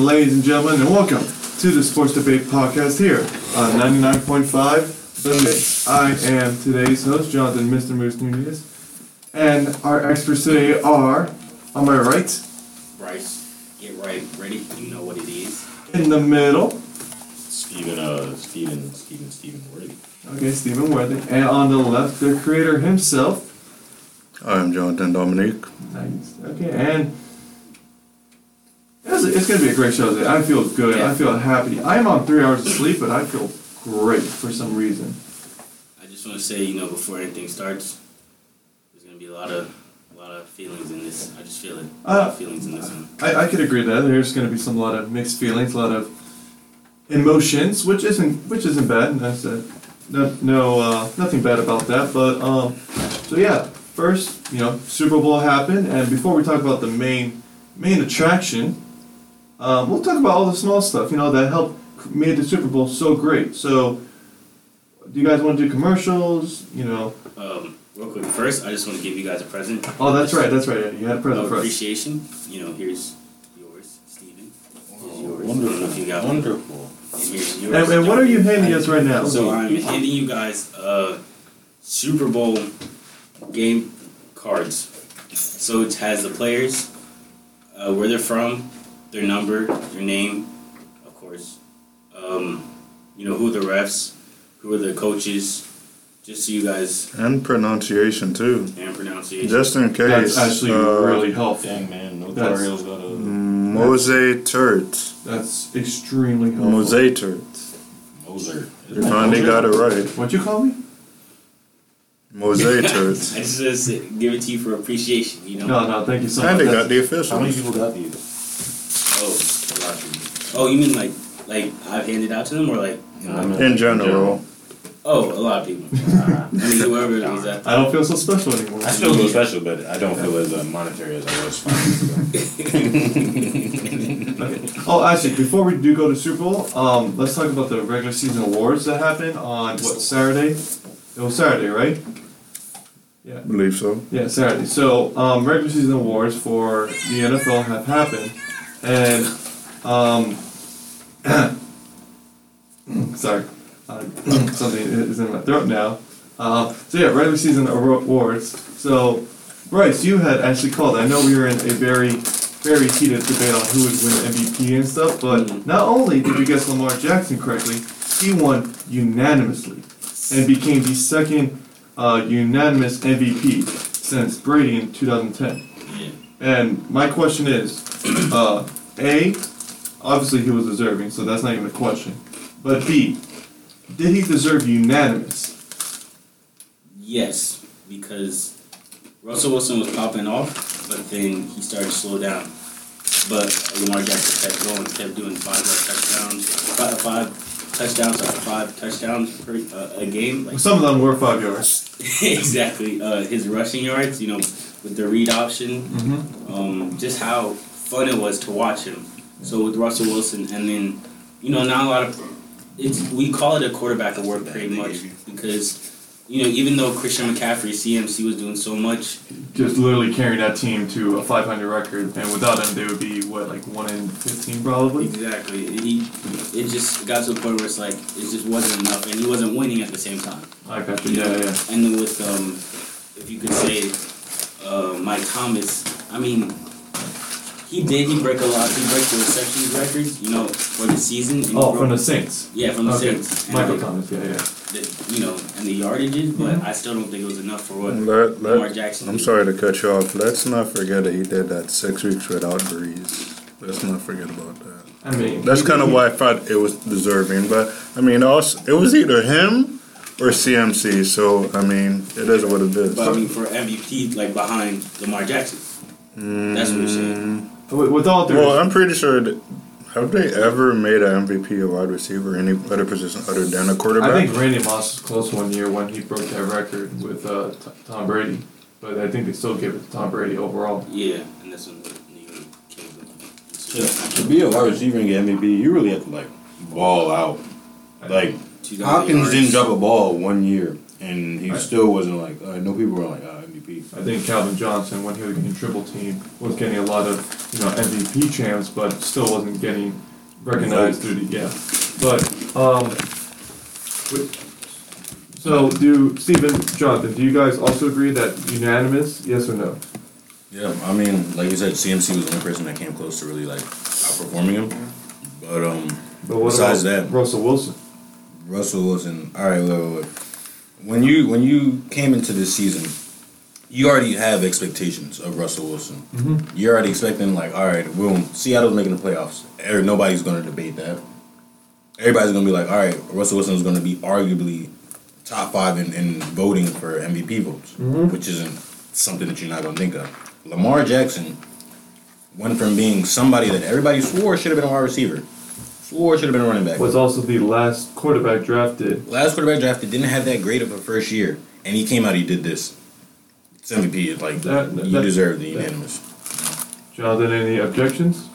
ladies and gentlemen, and welcome to the Sports Debate Podcast here on 99.5 The Mix. I am today's host, Jonathan Mr. Moose Nunez, and our experts today are, on my right, Bryce, get right, ready. You know what it is. in the middle, Steven, uh, Steven, Steven, Steven Worthy. okay, Steven Worthy, and on the left, the creator himself, I'm Jonathan Dominique. Nice. Okay, and it's, it's gonna be a great show today. I feel good. I Yeah. feel happy. I'm on three hours of sleep, but I feel great for some reason. I just want to say, you know, before anything starts, there's gonna be a lot of, a lot of feelings in this. I just feel it. A lot Uh, of feelings in this one. I, I could agree that there's gonna be some lot of mixed feelings, a lot of emotions, which isn't which isn't bad. That's uh, no no uh, nothing bad about that. But um, so yeah, first you know Super Bowl happened, and before we talk about the main main attraction, um, we'll talk about all the small stuff you know that helped made the Super Bowl so great. So. Do you guys want to do commercials? You know. Um, real quick, first, I just want to give you guys a present. Oh, that's right. That's right. Yeah, you had a present Of for us. appreciation. You know, here's yours, Steven. Here's yours. I don't know Wonderful. if you got. Wonderful. And here's yours. And, and what are you handing us right now? So I'm handing you guys uh, Super Bowl game cards. So it has the players, uh, where they're from, their number, their name, of course. Um, you know who the refs, who are the coaches, just so you guys And pronunciation too. and pronunciation. Just in case. That's actually uh, really helpful. Dang, man. No That's- Tar Heels got a. Mose Turt. That's extremely helpful. Mose Turt. Moser. You finally got it right. What'd you call me? Mose I just just give it to you for appreciation, you know. No, no, thank you so And much. they got That's- the How many people got these? Oh, a lot of people. Oh, you mean like like I've handed out to them, or like? In general. Oh, a lot of people. I mean, whoever it was at. I don't feel so special anymore. I still feel special, but I don't feel as uh, monetary as I was five years ago. Oh, actually, before we do go to Super Bowl, um, let's talk about the regular season awards that happened on what Saturday? It was Saturday, right? Yeah. believe so. Yeah, Saturday. So, um, regular season awards for the NFL have happened, and um, sorry, uh, something is in my throat now. Uh, so yeah, regular season awards. So, Bryce, you had actually called. I know we were in a very, very heated debate on who would win MVP and stuff, but Mhm. not only did you guess Lamar Jackson correctly, he won unanimously and became the second uh, unanimous MVP since Brady in 2010. Yeah. And my question is, uh, A, obviously he was deserving, so that's not even a question. But B, did he deserve unanimous? Yes, because Russell Wilson was popping off, but then he started to slow down. But Lamar Jackson kept going, kept doing five touchdowns, five, five touchdowns after five touchdowns per uh, a game. Like Some of them were five yards. exactly, uh, his rushing yards, you know, with the read option, Mm-hmm. um, just how fun it was to watch him. So with Russell Wilson, and then you know, not a lot of it's we call it a quarterback award pretty much because you know even though Christian McCaffrey CMC was doing so much, Just literally carrying that team to a 500 record, and without him, they would be, what, like 1 in 15 probably? exactly he it just got to the point where it's like it just wasn't enough, and he wasn't winning at the same time. I got you, yeah, yeah. And then with um, if you could say, uh, Mike Thomas, I mean. He did. He break a lot. He break the receptions records, you know, for the season. and he Oh, broke- from the Saints. Yeah, from the Okay, Saints. And, Michael like, Thomas, yeah, yeah. the, you know, and the yardages, but I still don't think it was enough for what Let, Lamar let, Jackson. I'm did. sorry to cut you off. Let's not forget that he did that six weeks without Brees. Let's not forget about that. I mean, That's kind of why I thought it was deserving. But I mean, also it was either him or CMC. So I mean, it is what it is. But I mean, for MVP, like behind Lamar Jackson. That's what you're saying. With, with all due Well, I'm pretty sure that have they ever made an MVP a wide receiver any other position other than a quarterback? I think Randy Moss was close one year when he broke that record with uh, T- Tom Brady, but I think they still gave it to Tom Brady overall. Yeah, and that's when the New York Kings. To, to be a wide receiver and get MVP, you really have to like ball out. Like 2,000 Hopkins yards. didn't drop a ball one year. and he Right. still wasn't like. Uh, no people were like uh, MVP. I think Calvin Johnson, when he was getting triple team, was getting a lot of you know MVP chants, but still wasn't getting recognized through the yeah. But um, so do Steven, Jonathan, do you guys also agree that unanimous? Yes or no? Yeah, I mean, like you said, CMC was the only person that came close to really like outperforming him. But um, But what Besides about that- Russell Wilson? Russell Wilson. All right, wait, wait, wait. When you when you came into this season, you already have expectations of Russell Wilson. Mhm. You're already expecting like, all right, boom, Seattle's making the playoffs. Er- Nobody's going to debate that. Everybody's going to be like, all right, Russell Wilson is going to be arguably top five in, in voting for MVP votes, Mhm. which isn't something that you're not going to think of. Lamar Jackson went from being somebody that everybody swore should have been a wide receiver, swore should have been a running back. Was also the last quarterback drafted. Last quarterback drafted didn't have that great of a first year, and he came out. He did this. It's MVP. It's like That- you that- deserve the that- unanimous. Jonathan, any objections?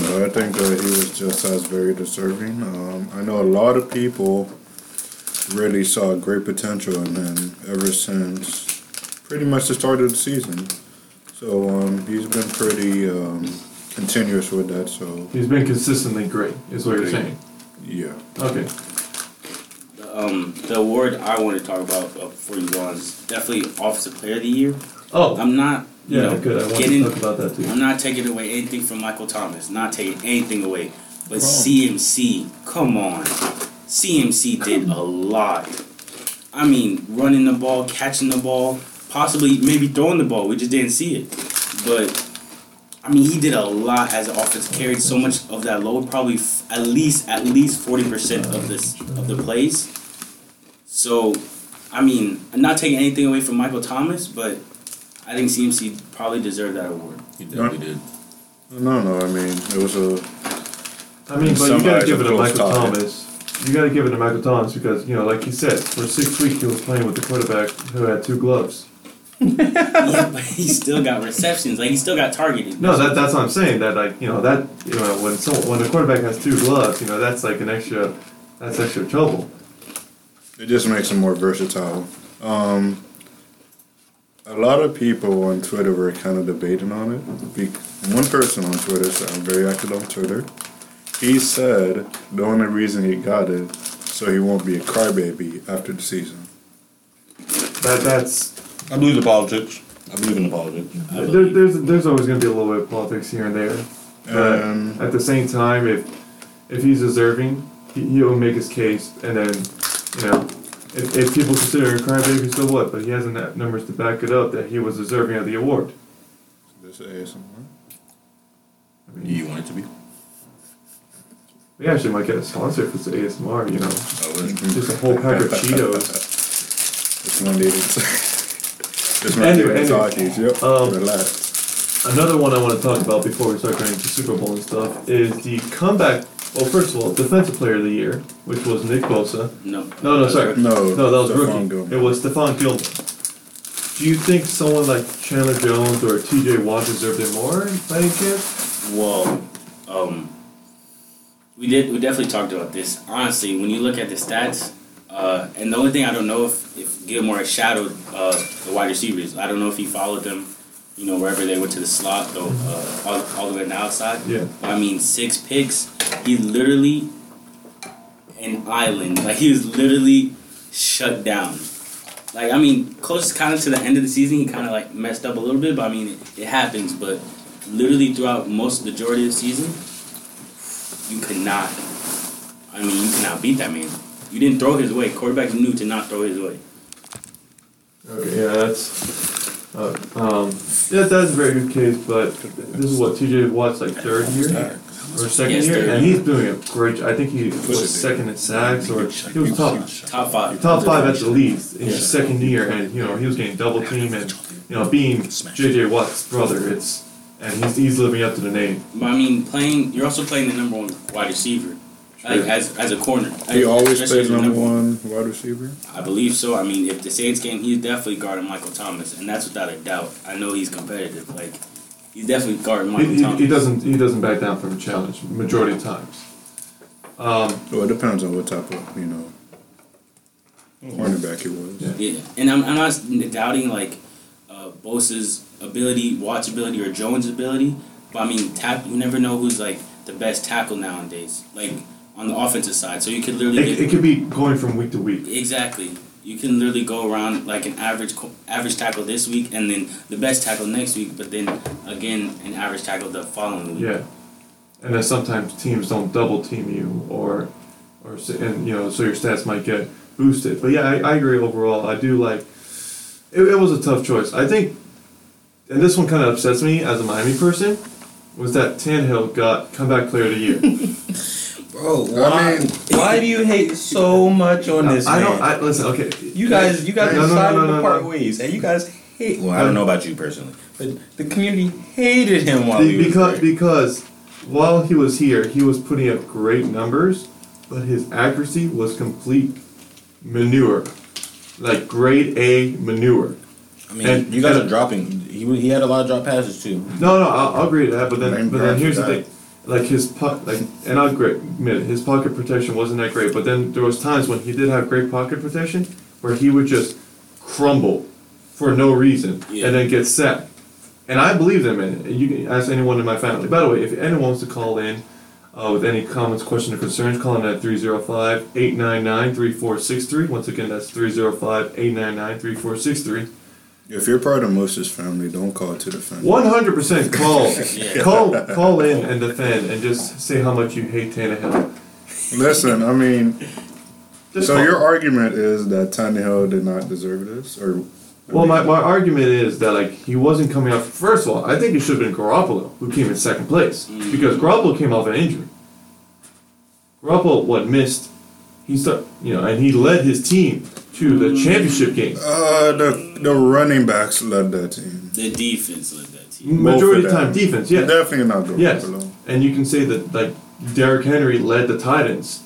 No, I think that he was just as very deserving. Um, I know a lot of people really saw great potential in him ever since pretty much the start of the season. So um, he's been pretty um, continuous with that. So He's been consistently great, is what you're saying. yeah, Okay. Um, the award I want to talk about uh, before you go on is definitely Offensive Player of the Year. Oh, I'm not, you yeah, know, good. I want getting, to talk about that too. I'm not taking away anything from Michael Thomas. Not taking anything away. But Oh. CMC, come on. CMC did a lot. I mean, running the ball, catching the ball, possibly maybe throwing the ball. We just didn't see it. But I mean, he did a lot as an offense. Carried so much of that load, probably f- at least at least forty percent of this of the plays. So, I mean, I'm not taking anything away from Michael Thomas, but I think CMC probably deserved that award. He definitely did. no, no. I mean, it was a I mean, but you gotta give it are to close Michael target. Thomas. You gotta give it to Michael Thomas because, you know, like you said, for six weeks he was playing with the quarterback who had two gloves. yeah, but he still got receptions. Like he still got targeted. No, that that's what I'm saying. That like you know that you know when so when the quarterback has two gloves, you know that's like an extra that's extra trouble. It just makes him more versatile. Um, a lot of people on Twitter were kind of debating on it. One person on Twitter, so I'm very active on Twitter, he said the only reason he got it so he won't be a crybaby after the season. That that's I believe the politics. I believe in the politics. I there, believe. there's there's always gonna be a little bit of politics here and there. But And at the same time, if if he's deserving, he, he'll make his case, and then you know. If, if people consider him a crybaby, so what? But he has enough numbers to back it up that he was deserving of the award. this ASMR. I mean, Do you want it to be? we actually might get a sponsor if it's ASMR, you know. Oh, Just a whole pack of Cheetos. This one needed. this one Anyway, anyway. talkies. Yep. Um, Relax. Another one I want to talk about before we start going to Super Bowl and stuff is the comeback. Well, first of all, Defensive Player of the Year, which was Nick Bosa. No. No, no, sorry. No, No, that was Stephon rookie. Gilmore. It was Stephon Gilmore. Do you think someone like Chandler Jones or T.J. Watt deserved it more by any chance? Well, um, we did. We definitely talked about this. Honestly, when you look at the stats, uh, and the only thing I don't know if if Gilmore shadowed uh, the wide receivers. I don't know if he followed them. You know, wherever they went to the slot, though, uh, all, all the way to the outside. Yeah. I mean, six picks. He literally an island. Like he was literally shut down. Like I mean, close kind of to the end of the season, he kind of like messed up a little bit. But I mean, it, it happens. But literally throughout most the majority of the season, you could not. I mean, you cannot beat that man. You didn't throw his way. Quarterbacks knew to not throw his way. Okay, yeah, that's. Uh, um, yeah, that's a very good case, but this is what T.J. Watt's like third year or second Yes, year, and he's doing a great. I think he was second at sacks, or he was top Top five. top five at the least in his second year, and you know he was getting double team, and you know being J.J. Watt's brother, it's and he's he's living up to the name. But I mean, playing. You're also playing the number one wide receiver, like as as a corner. He always Especially plays as a number one wide receiver. I believe so. I mean, if the Saints game, he's definitely guarding Michael Thomas, and that's without a doubt. I know he's competitive. Like he's definitely guarding Michael he, Thomas. he doesn't he doesn't back down from a challenge majority of times. Um, Well, it depends on what type of you know. cornerback he was. Yeah. Yeah, and I'm, I'm not doubting like uh, Bosa's ability, Watt's ability, or Jones' ability. But I mean, tap. You never know who's like the best tackle nowadays. Like on the offensive side, so you could literally It, get it could be going from week to week. exactly. You can literally go around like an average average tackle this week, and then the best tackle next week, but then again an average tackle the following week. Yeah, and then sometimes teams don't double team you, or, or and you know, so your stats might get boosted. But yeah, I, I agree overall. I do like. It, it was a tough choice. I think, and this one kind of upsets me as a Miami person, was that Tannehill got comeback player of the year. Bro, why- why do you hate so much on this I man? don't. I listen. Okay. you guys, you guys No, no, no, decided no, no, to part no. ways, and you guys hate. Well, I don't know about you personally, but the community hated him while Be- he was because there. because while he was here, he was putting up great numbers, but his accuracy was complete manure, like grade A manure. I mean, and- you guys and- are dropping. He he had a lot of drop passes too. No, no, I'll, I'll agree to that. But then, Blame but then here's the thing, like his puck, like, and I'll admit his pocket protection wasn't that great. But then there was times when he did have great pocket protection, where he would just crumble for no reason Yeah. and then get sacked. And I believe him in it. You can ask anyone in my family. By the way, if anyone wants to call in uh, with any comments, questions, or concerns, call in at 305 899 3463. Once again, that's 305 899 3463. If you're part of Moses' family, don't call to defend. One hundred percent call, Yeah. call, call in and defend, and just say how much you hate Tannehill. Listen, I mean, Just so call. your argument is that Tannehill did not deserve this, or well, my, my argument is that like he wasn't coming off. First of all, I think it should have been Garoppolo who came in second place because Garoppolo came off an injury. Garoppolo what missed? He start you know, and he led his team to the championship game. uh, the the running backs led that team. The defense led that team. Majority of the time, them. defense, yeah. Definitely not Garoppolo. Yes, and you can say that like Derrick Henry led the Titans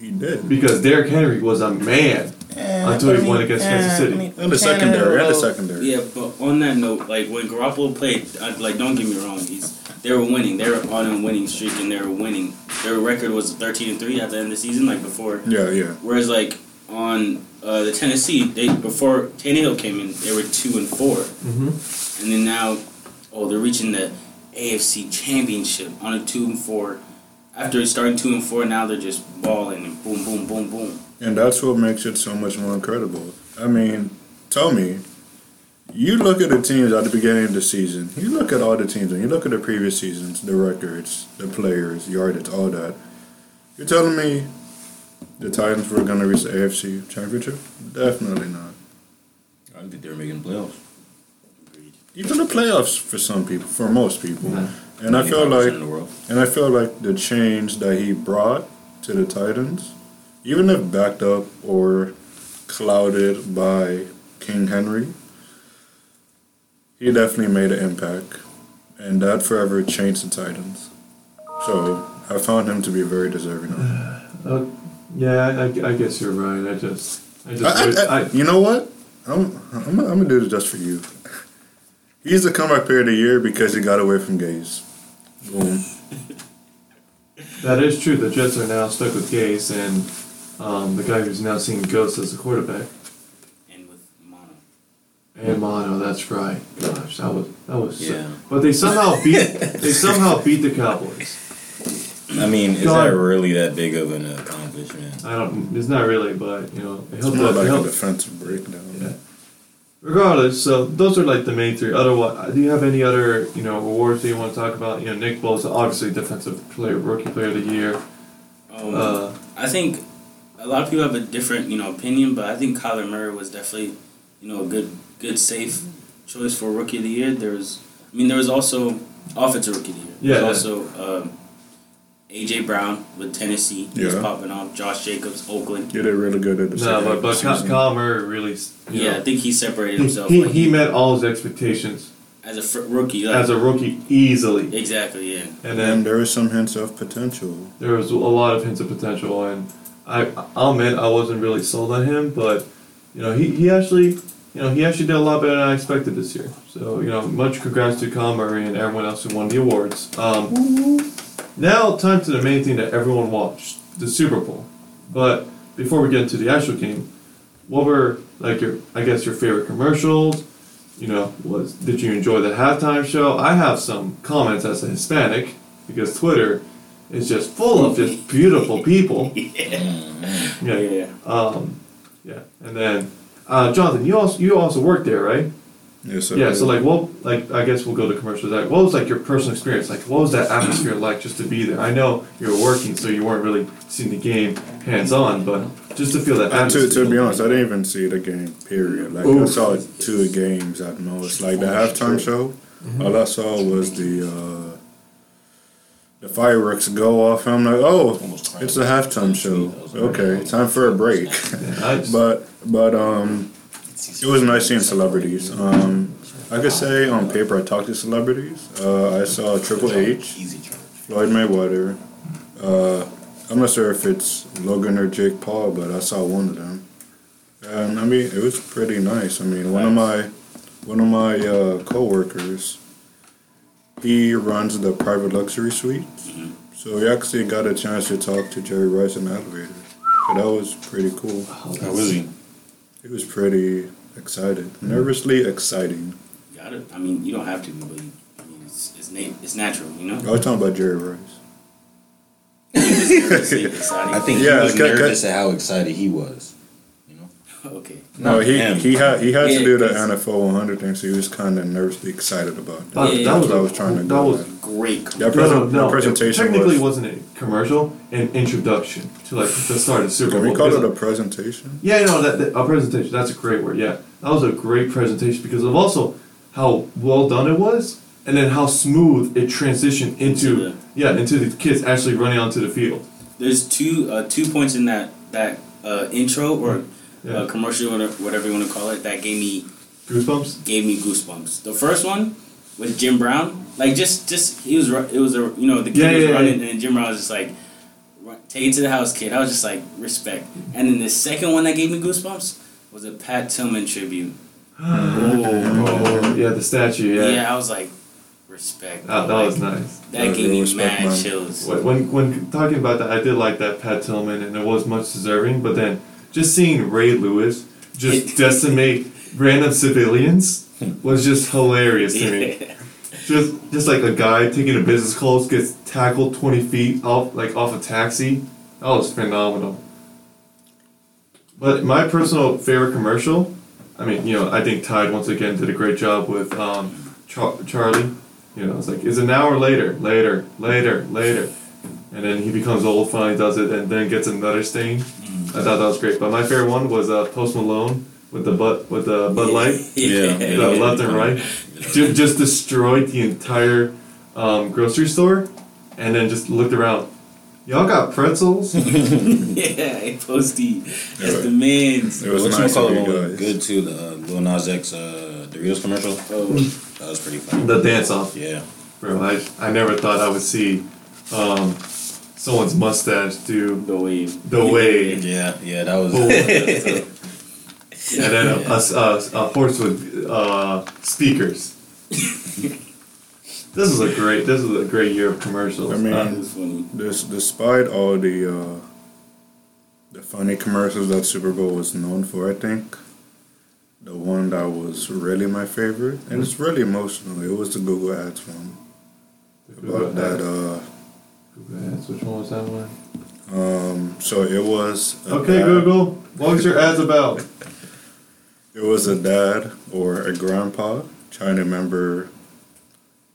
He did. because Derrick Henry was a man. Eh, Until he won against Kansas City. And the secondary, and the secondary. Yeah, but on that note, like when Garoppolo played, uh, like don't get me wrong, he's they were winning. They were on a winning streak and they were winning. Their record was thirteen and three at the end of the season, like before. Yeah, yeah. Whereas like on uh, the Tennessee, they before Tannehill came in, they were two and 4 Mm-hmm. and then now, oh, they're reaching the AFC Championship on a two and four. After starting two and four, now they're just balling and boom, boom, boom, boom. And that's what makes it so much more incredible. I mean, tell me, you look at the teams at the beginning of the season, you look at all the teams, and you look at the previous seasons, the records, the players, yardage, all that. You're telling me the Titans were going to reach the AFC Championship? Definitely not. I don't think they were making the playoffs. Even the playoffs for some people, for most people. Nah. And I feel like the world. And I feel like the change that he brought to the Titans, even if backed up or clouded by King Henry, he definitely made an impact. And that forever changed the Titans. So I found him to be very deserving of it. Uh, yeah, I, I guess you're right. I just, I just, I, I, I, I- you know what? I'm, I'm, I'm gonna do this just for you. He's the comeback player of the year because he got away from Gase. Boom. that is true. The Jets are now stuck with Gase and um, the guy who's now seeing ghosts as a quarterback. And with Mono. And Mono, that's right. Gosh, that was that was. so- Yeah. but they somehow beat they somehow beat the Cowboys. I mean, is God. that really that big of an accomplishment? I don't. It's not really, but you know, it It's helped. more It like a defensive breakdown. Yeah. Regardless, so those are like the main three. Otherwise, do you have any other you know awards that you want to talk about? You know, Nick Bosa, obviously defensive player, rookie player of the year. Um, Uh, I think a lot of people have a different, you know, opinion, but I think Kyler Murray was definitely, you know, a good, good, safe choice for rookie of the year. There was, I mean, there was also offensive rookie of the year. Yeah. There was also um, AJ Brown with Tennessee. He was Yeah. popping off. Josh Jacobs, Oakland. He did really good at the no, second but but Ky- Kyle Murray really. You Yeah, I think he separated himself. he, like, he met all his expectations as a fr- rookie. Like, as a rookie easily, exactly, yeah. and And then there is some hints of potential. there was a lot of hints of potential. And I I'll admit I wasn't really sold on him, but you know he, he actually you know he actually did a lot better than I expected this year. So you know much congrats to Kyle Murray and everyone else who won the awards. Um, now time to the main thing that everyone watched, the Super Bowl. But before we get into the actual game, what were like your I guess your favorite commercials? You know, was did you enjoy the halftime show? I have some comments as a Hispanic because Twitter is just full of just beautiful people. Yeah. Yeah. Yeah. Um, yeah. And then uh, Jonathan, you also you also worked there, right? Yes, sir. Yeah, so like, what, like, I guess we'll go to commercials. Like, what was like your personal experience? Like, what was that atmosphere like just to be there? I know you were working, so you weren't really seeing the game hands on, but just to feel that Uh, to, to be honest, I didn't even see the game. Period. Like I saw two games at most. Like the halftime show, all I saw was the uh, the fireworks go off. And I'm like, oh, it's a halftime show. Okay, time for a break. Yeah, I just- but but um, it was nice seeing celebrities. Um, I could say on paper I talked to celebrities. Uh, I saw Triple H, Floyd Mayweather. Uh, I'm not sure if it's Logan or Jake Paul, but I saw one of them. And I mean, it was pretty nice. I mean, one of my one of my uh, coworkers, he runs the private luxury suites, so he actually got a chance to talk to Jerry Rice in the elevator. So that was pretty cool. How was he? He was pretty excited, hmm. nervously exciting. Got it. I mean, you don't have to, but you, I mean, it's it's, na- it's natural, you know. I was talking about Jerry Rice. I think Yeah, he was ca- ca- nervous at how excited he was. You know. Okay. No, he him. he had he had Yeah, to do the NFL 100 thing, so he was kind of nervously excited about that. that, Yeah, that was what I was trying to that go was at. Great. That no, present- no, no. presentation it technically was. wasn't a commercial, an introduction to like the start of the Super Can Bowl. we call it a presentation? Yeah, no, that, that a presentation. That's a great word. Yeah, that was a great presentation because of also how well done it was, and then how smooth it transitioned into Into the- yeah into the kids actually running onto the field. There's two uh, two points in that that uh, intro or Yeah, uh, commercial, whatever, whatever you want to call it, that gave me goosebumps. gave me goosebumps. The first one with Jim Brown, like just just he was it was a you know the kid Yeah, was yeah, running yeah. and Jim Brown was just like take it to the house, kid. I was just like respect. And then the second one that gave me goosebumps was a Pat Tillman tribute. Oh, yeah, the statue. Yeah, Yeah, I was like respect. that, that Like, was nice. That Yeah, gave me respect, mad man. chills. When, when when talking about that, I did like that Pat Tillman, and it was much deserving. But then just seeing Ray Lewis just decimate random civilians was just hilarious to me. Yeah. Just just like a guy taking a business close gets tackled twenty feet off like off a taxi. That was phenomenal. But my personal favorite commercial, I mean, you know, I think Tide once again did a great job with um, Char- Charlie. You know, it's like it's an hour later, later, later, later, and then he becomes old, finally does it, and then gets another stain. I thought that was great. But my favorite one was uh, Post Malone with the butt with the Bud Light. Yeah. The left and right. Ju- just destroyed the entire um, grocery store, and then just looked around. Y'all got pretzels? yeah, hey, Posty. That's the man's. It was What nice call it one good too. The uh, Lil Nas X uh, Doritos commercial. Oh, That was pretty funny. the dance off, Yeah. bro. I, I never thought I would see um, someone's mustache do, the wave. The wave. Yeah, yeah, that was. And then a, a, a, a horse with uh, speakers. this is a great. This is a great year of commercials. I mean- Uh, That was funny. This, despite all the uh, the funny commercials that Super Bowl was known for, I think the one that was really my favorite, and it's really emotional. It was the Google Ads one about that. Uh, Google Ads, which one was that one? um, so it was Okay, dad- Google. What was your ads about? It was a dad or a grandpa trying to remember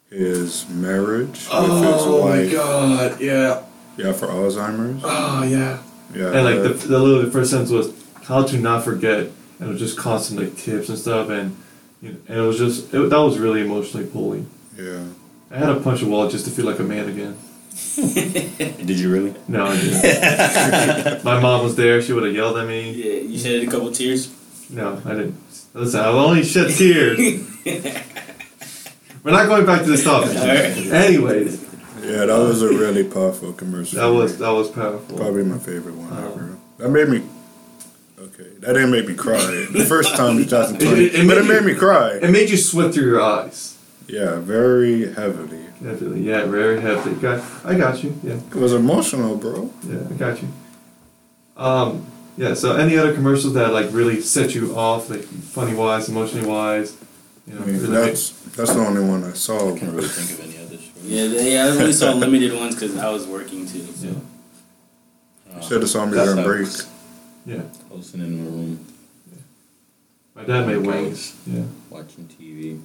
his marriage with his wife. Oh my god! Yeah. Yeah, for Alzheimer's. Oh yeah. Yeah, And like the, that- the little the first sentence was how to not forget, and it was just constant like tips and stuff, and you know, and it was just it, that was really emotionally pulling. yeah. I had to punch a wall just to feel like a man again. Did you really? No, I didn't. My mom was there; she would have yelled at me. Yeah, you shed a couple tears. No, I didn't. Listen, I've only shed tears. We're not going back to this topic. Alright. Anyways, Yeah, that was a really powerful commercial. that was that was powerful. probably my favorite one Oh. ever. Um, that made me. Okay, that didn't make me cry. The first time in 2020, It- it- it but it made you- me cry. It made you sweat through your eyes. Yeah, very heavily. Definitely, yeah, very heavy. Got, I got you. Yeah. It was emotional, bro. Yeah, I got you. Um, yeah. So any other commercials that like really set you off, like funny wise, emotionally wise, you know, I mean, really that's that's the only one I saw. I can't really think of any others. Yeah, yeah, I only saw limited ones because I was working too. So. Uh, Should have saw me That's during how- break. yeah. Posting in my room, Yeah. My dad made wings. Yeah. watching TV,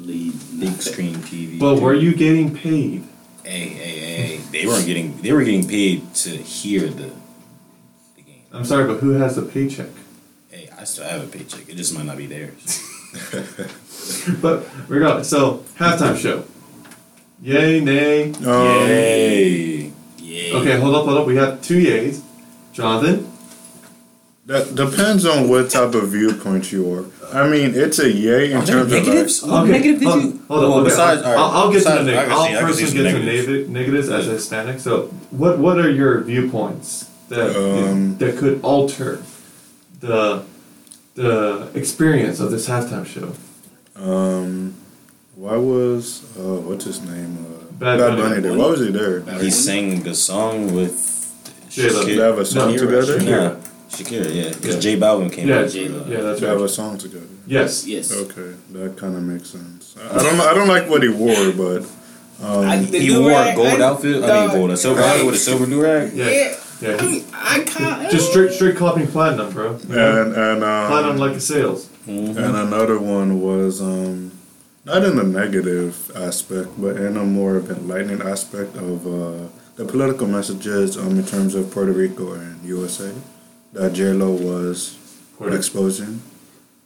Lead. big screen TV. But were you getting paid? Hey, hey, hey! They weren't getting. They were getting paid to hear the, the game. I'm sorry, but who has the paycheck? Hey, I still have a paycheck. It just might not be theirs. But regardless, so halftime show. Yay, nay. Um, Yay! Yeah. Okay, hold up, hold up. We have two yays. Jonathan. That depends on what type of viewpoint you are. I mean, it's a yay in Are there terms of like, negatives? What Okay, negative did hold, you? hold on. Well, okay, besides, I'll, all right, I'll get besides- to the negatives. I'll see- I can see personally get to negatives. neg- negatives as a Hispanic. So, what what are your viewpoints that Um, that could alter the the experience of this halftime show? um, why was uh, what's his name? Uh, Bad Bad Bunny. Bunny there. Why was he there? He sang a song with J-Lo. They have a song No, together. Shakira. Shakira, yeah. Because Yeah. J Balvin came Yeah, out. J-Lo. yeah, that's right. They have right. a song together. Yes. Yes. Okay, that kind of makes sense. I I don't. I don't like what he wore, but um, I- He wore a gold I- outfit. I mean, gold, a silver right. outfit with a silver do rag. Yeah. Yeah. Yeah. I, mean, I can't. Just straight straight copying platinum, bro. and and um, platinum like a sales. Mm-hmm. And another one was um, not in a negative aspect, but in a more of enlightening aspect of uh, the political messages um, in terms of Puerto Rico and USA that J Lo was Puerto- exposing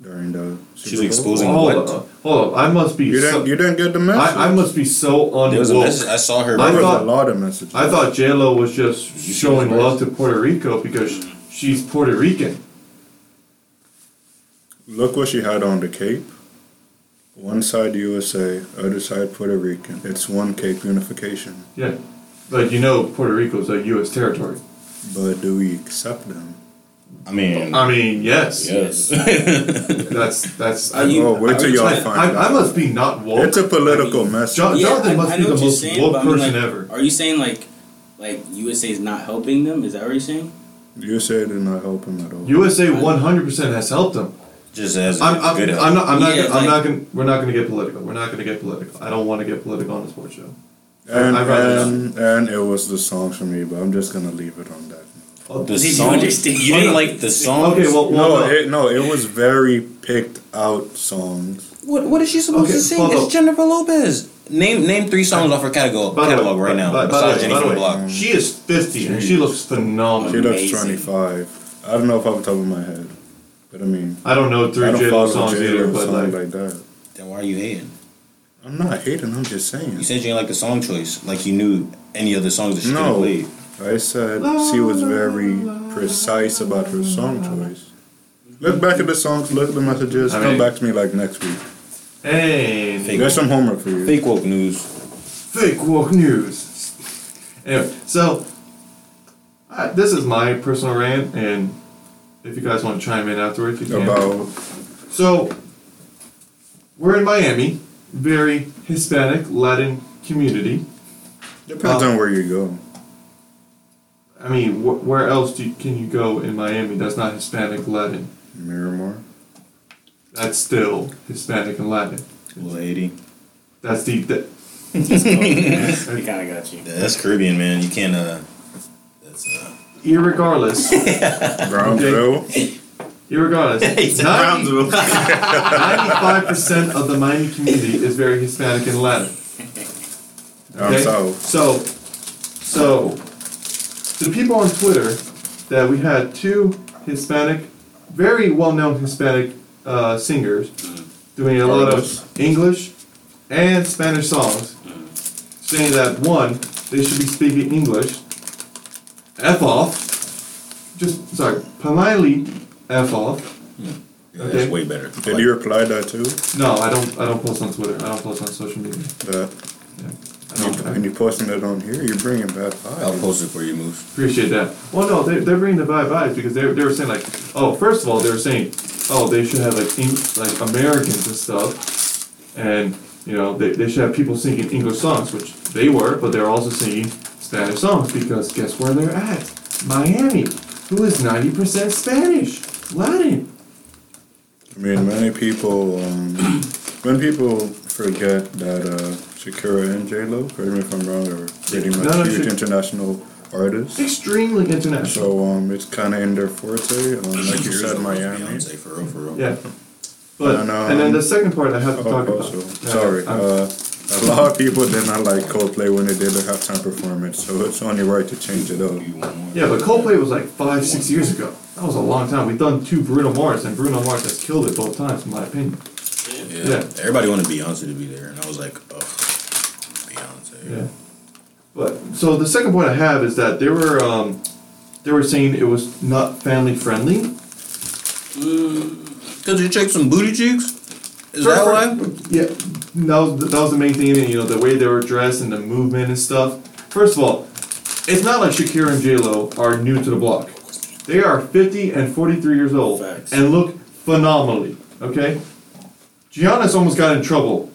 during the Super She's Bowl. exposing Hold what? up, hold up. I must be You so. didn't. You didn't get the message. I, I must be so There was a unwoke. I saw her. I There was thought- a lot of messages. I thought J Lo was just see showing those love to Puerto Rico because she's Puerto Rican. Look what she had on the cape. One side USA, other side Puerto Rican. It's one cape unification. Yeah, but you know Puerto Rico's a U.S. territory. But do we accept them? I mean, I mean, yes, yes. that's that's. I, You- oh, wait till y'all I, find I, out. I must be not woke. It's a political I mean, message. John- Yeah, Jonathan I, must I be the most saying, woke I mean, person like, ever. Are you saying like, like USA is not helping them? Is that what you're saying? USA did not help him at all. USA 100 percent has helped them. Just as a I'm, I'm, good I'm not. I'm not. Yeah, gonna, I'm like- not gonna. We're not gonna get political. We're not gonna get political. I don't want to get political on the sports show. and, and, and it was the songs for me, but I'm just gonna leave it on that. Oh, the Did you song, understand? You didn't like the song. Okay, well, well No, no. it, no, it was very picked out songs. what what is she supposed Okay, to sing? It's up. Jennifer Lopez. Name name three songs off her catalog By the way, catalog right now. by- by besides way, Jenny by from the Block. Mm. She is 50 and she looks phenomenal. She looks 25. I don't know if off the top of my head, but I mean, I don't know three don't J Lo songs J-Lo either, but songs like, like that. Then why are you hating? I'm not hating. I'm just saying. You said you didn't like the song choice, like you knew any other songs that she could have No. played. I said she was very precise about her song choice. Look back at the songs, look at the messages, I come back to me like next week. hey, Fake. There's some homework for you. Fake woke news. fake woke news. Anyway, so I, this is my personal rant, and if you guys want to chime in afterwards, you can. About So we're in Miami, very Hispanic Latin community. depends Uh, on where you go. I mean, wh- where else do you, can you go in Miami that's not Hispanic Latin? Miramar. That's still Hispanic and Latin. Little Haiti. That's the. the We kind of got you. That's Caribbean, man. You can't. uh That's uh. irregardless, Brownsville. irregardless, Brownsville. ninety-five percent of the Miami community is very Hispanic and Latin. Down south. So, so, to the people on Twitter, that we had two Hispanic, very well-known Hispanic uh, singers mm-hmm. doing a lot of English and Spanish songs, mm-hmm. saying that one, they should be speaking English. F off. Just sorry, politely F off. Mm-hmm. Yeah, Okay. That's way better. Did you reply that too? No, I don't. I don't post on Twitter. I don't post on social media. Uh, that I don't, I and you posting it on here, you're bringing bad I'll vibes. post it for you, Moose. Appreciate that. Well, no, they, they're bringing the vibe vibes because they, they were saying like, oh, first of all, they were saying, oh, they should have like Eng- like Americans and stuff, and you know they, they should have people singing English songs, which they were, but they're also singing Spanish songs because guess where they're at? Miami. who is 90% Spanish, Latin. I mean, many people, um, when people forget that uh, Shakira and J Lo, correct me if I'm wrong, are pretty much No, no, huge Sha- international artists. Extremely international. So um, it's kind of in their forte. Um, like you said, Miami. Beyonce, for real, for real. Yeah. But, And, and then um, the second part I have to Oh, talk also, about. sorry. Uh, a lot of people did not like Coldplay when they did their halftime performance, so it's only right to change it up. You want more? Yeah, but Coldplay was like five, six years ago. That was a long time. We've done two Bruno Mars, and Bruno Mars has killed it both times, in my opinion. Yeah. Yeah. Everybody wanted Beyonce to be there, and I was like, oh, Beyonce. Yeah. But so the second point I have is that they were um, they were saying it was not family friendly. Cause you check some booty cheeks. Is For- that why? Yeah, that was that was the main thing. And you know the way they were dressed and the movement and stuff. First of all, it's not like Shakira and J Lo are new to the block. They are 50 and 43 years old Facts. and look phenomenally. Okay, Giannis almost got in trouble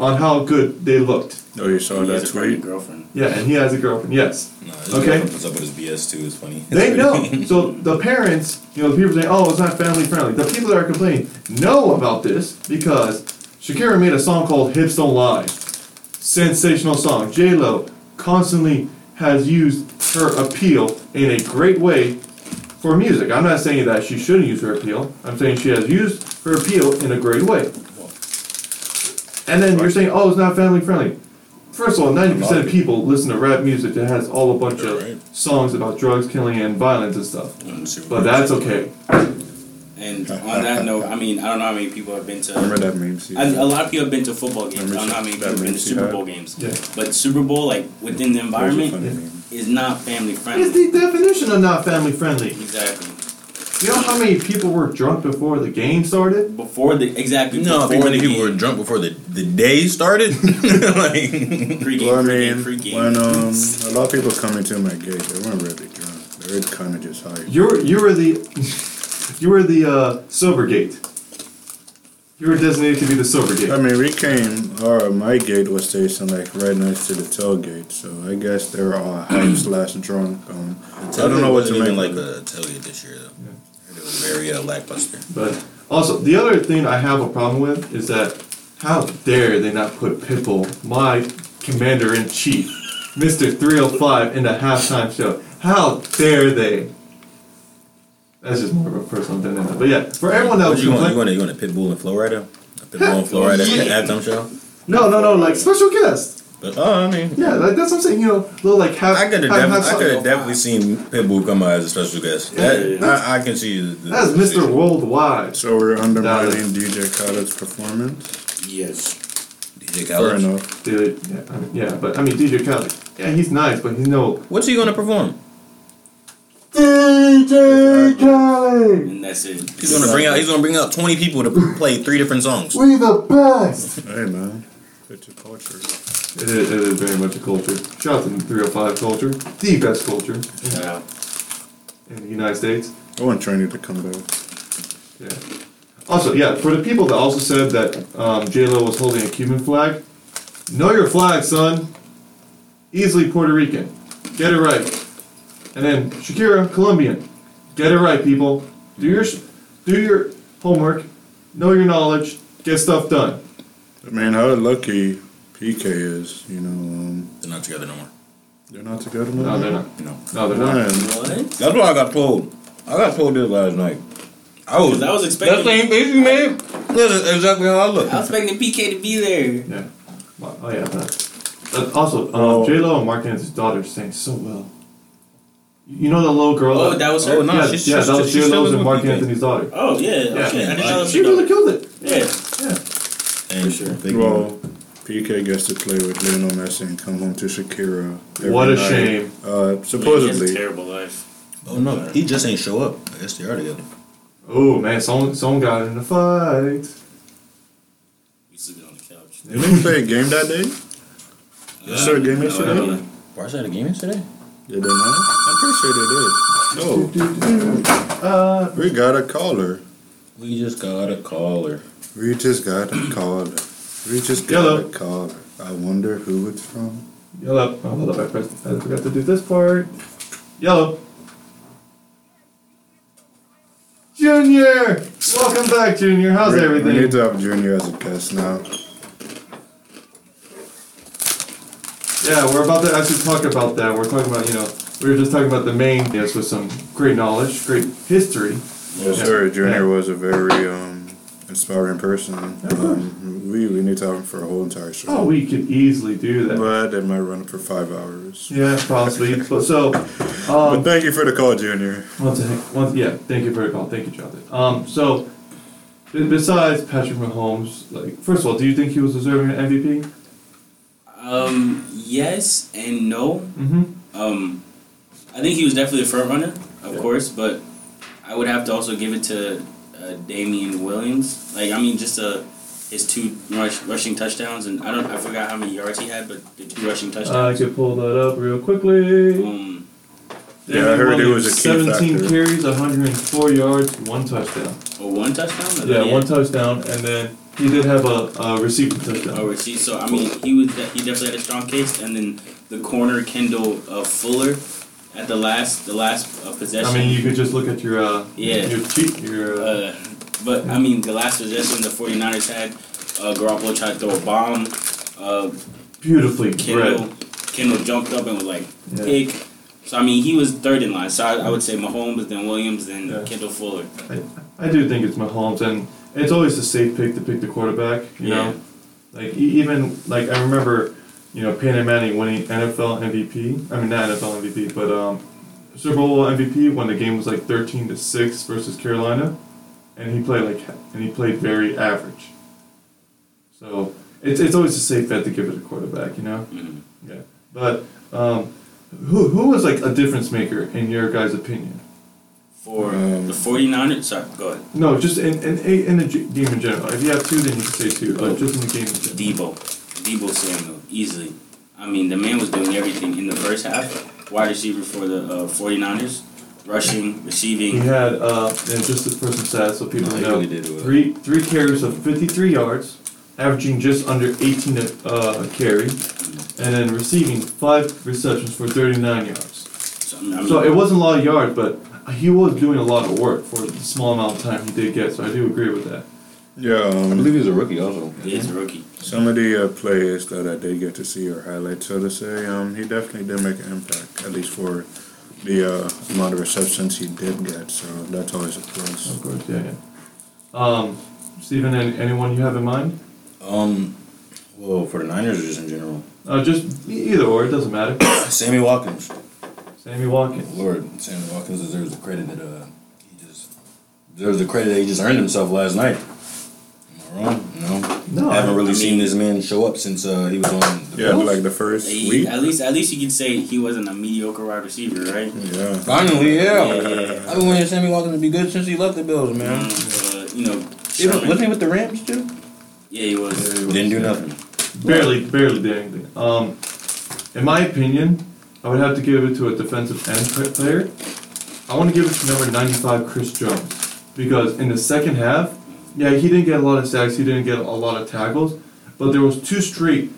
on how good they looked. Oh, you saw He that has tweet? girlfriend. Yeah, and he has a girlfriend. Yes. No, his Okay. girlfriend puts up with his BS too. It's funny. They know. So the parents, you know, the people saying, "Oh, it's not family friendly." The people that are complaining know about this because Shakira made a song called "Hips Don't Lie," sensational song. J Lo constantly has used her appeal in a great way for music. I'm not saying that she shouldn't use her appeal. I'm saying she has used her appeal in a great way. And then you're saying, "Oh, it's not family friendly." First of all, 90% of people listen to rap music that has all a bunch of Right. songs about drugs, killing, and violence and stuff. But that's okay. And on that note, I mean, I don't know how many people have been to. Remember that meme? Steve? I, a lot of people have been to football games. I don't know how many people have been to Super? Bowl games. Yeah. But Super Bowl, like within the That was a environment, is not family friendly. It's friendly. the definition of not family friendly. Exactly. You know how many people were drunk before the game started? Before the exactly. No, I before many the people were drunk before the, the day started. like, Pre-game, Well, I mean, pre-game. when um, a lot of people come into my gate, they weren't really drunk. They were kind of just high. You were you were the you were the uh, sober gate. You were designated to be the sober I mean, we came, or my gate was stationed like right next to the tailgate, so I guess they were all hype slash drunk. Um, I don't know what to wasn't make even like it. a tailgate this year though. It was very uh, lackluster. But also the other thing I have a problem with is that how dare they not put Pitbull, my commander in chief, Mr. 305, in the halftime show? How dare they? That's just more of a personal thing. than that. But yeah, for everyone else, you want? You want? A, you want a Pitbull and Flo Rida? A Pitbull and Flo Rida Yeah. halftime show? No, no, no, like special guest. But oh, I mean, Yeah, like that's what I'm saying. You know, little like half. I could have half- definitely, half I could have definitely seen Pitbull come out as a special guest. That, I, I can see the, the That's Mr. Worldwide. So we're undermining DJ Khaled's performance. Yes. DJ Khaled. Fair Khaled. enough. Dude, yeah, I mean, yeah, but I mean DJ Khaled. Yeah, he's nice, but he's no What's he gonna perform? DJ Khaled. And that's it. He's gonna bring out. He's gonna bring out twenty people to play three different songs. We the best. Hey man, it's a culture. It is, it is very much a culture. Shout out to the 305 culture, the best culture Yeah. in the United States. I want Trinity to come back. Yeah. Also, yeah, for the people that also said that um, J Lo was holding a Cuban flag, know your flag, son. Easily Puerto Rican. Get it right. And then Shakira, Colombian. Get it right, people. Do your do your homework. Know your knowledge. Get stuff done. I mean, how lucky Piqué is, you know, um, They're not together no more. they're not together No, now. they're not. No. No, they're not. What? That's what I got told. I got told this last night. I was. Because I was expecting- That same bitch, man. That's exactly how I look. I was expecting Piqué to be there. Yeah. Oh yeah. But, but also, Oh. um, J Lo and Marc Anthony's daughter sang so well. You know the little girl. Oh, that- that was her. Oh, no. yeah, she's- yeah, she's- that was she's J still Lo's in and with Marc Piqué. Anthony's daughter. Oh yeah. Yeah, Okay. I didn't know she really killed it. Yeah. Yeah. And For sure. Big well, Piqué gets to play with Lionel Messi and come home to Shakira. every What a night. shame. Uh, Man, he has a supposedly, terrible life. Oh no, he just ain't show up. I guess they are together. Oh man, someone someone got in a fight. We sleeping on the couch. did they play a game that day? Is there a game No yesterday? idea. Barca had a game yesterday. Did they not? I'm pretty sure they did. Oh, Uh, we got a caller. We just got a caller. We just got a caller. We just got Yellow. a. I wonder who it's from. yellow. Oh, hold up, I pressed. I forgot to do this part. Yellow. Junior, welcome back, Junior. How's we, everything? We need to have Junior as a guest now. Yeah, we're about to actually talk about that. We're talking about, you know, we were just talking about the main yes with some great knowledge, great history. Yes, Yeah. sir. Junior Yeah. was a very um, inspiring person. Um, we, we need to have him for a whole entire show. Oh, we could easily do that. But it might run for five hours. Yeah, possibly. But so, But um, thank you for the call, Junior. once, once, yeah, thank you for the call. Thank you, Jonathan. Um, so, besides Patrick Mahomes, like, first of all, do you think he was deserving an MVP? Um, yes and no. Mm-hmm. Um, I think he was definitely a front runner, of Yeah. course, but I would have to also give it to uh, Damien Williams. Like, I mean, just uh, his two rush, rushing touchdowns, and I don't, I forgot how many yards he had, but the two rushing touchdowns. I touchdowns. could pull that up real quickly. um, Yeah, I heard it was a key 17 factor. carries, 104 yards, one touchdown. or one touchdown. Yeah, one touchdown, and then he did have a, a receiving touchdown. Oh, receipt. So I mean, he was de- he definitely had a strong case, and then the corner Kendall uh, Fuller at the last the last uh, possession. I mean, you could just look at your uh, Yeah. your cheat, your uh, uh, but I mean, the last possession the 49ers had, uh, Garoppolo tried to throw a bomb. Uh, beautifully Kendall. Kendall jumped up and was like Yeah. pick. So I mean, he was third in line. So I, I would say Mahomes, then Williams, then Yeah. Kendall Fuller. I I do think it's Mahomes, and it's always a safe pick to pick the quarterback. You Yeah. know, like even like I remember, you know, Peyton Manning winning NFL MVP. I mean, not NFL MVP, but um, Super Bowl MVP when the game was like thirteen to six versus Carolina, and he played like and he played very average. So it's it's always a safe bet to give it a quarterback. You know. Mhm. Yeah, but um, who who was like a difference maker in your guys' opinion? For Um, the 49ers, sorry, go ahead. No, just in in in the game in general. If you have two, then you can say two. But just in the game in general. Debo. Debo Samuel, easily. I mean, the man was doing everything in the first half. Wide receiver for the uh, 49ers, rushing, receiving. He had uh, and just for some stats, so people No, know, really did well. three three carries of fifty three yards, averaging just under eighteen a uh, carry, and then receiving five receptions for thirty nine yards. So, I mean, So it wasn't a lot of yards, but he was doing a lot of work for the small amount of time he did get. So I do agree with that. Yeah, I um, believe he's a rookie also. he is a rookie. Some of the uh, plays that I did get to see or highlight, so to say, um, he definitely did make an impact, at least for the uh, amount of receptions he did get. So that's always a plus. Of course, yeah, yeah. Um, Stephen, any, anyone you have in mind? Um, well, for the Niners or just in general, Uh, just either or, it doesn't matter. Sammy Watkins. Sammy Watkins. Lord, Sammy Watkins deserves the credit that uh he just deserves the credit that he just earned himself last night. Am I wrong? No. No, haven't really I seen this man show up since uh he was on the Yeah, like the first He- week. at least, at least you could say he wasn't a mediocre wide receiver, right? Yeah. Finally, yeah. Yeah. I've been wanting Sammy Watkins to be good since he left the Bills, man. Um, uh, you know, Even, Sherman- wasn't he with the Rams too? yeah, he was. Didn't do nothing. Barely, barely did anything. Um, in my opinion, I would have to give it to a defensive end pla- player. I want to give it to number 95, Chris Jones. Because in the second half, yeah, he didn't get a lot of sacks, he didn't get a lot of tackles, but there was two straight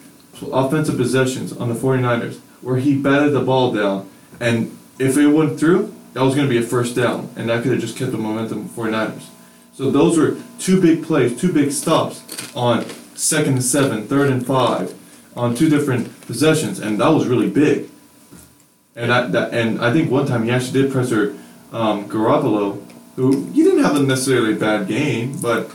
offensive possessions on the 49ers where he batted the ball down, and if it went through, that was going to be a first down, and that could have just kept the momentum the 49ers. So those were two big plays, two big stops on second and seven, third and five, on two different possessions, and that was really big. And I, that, and I think one time he actually did pressure um, Garoppolo, who he didn't have a necessarily bad game, but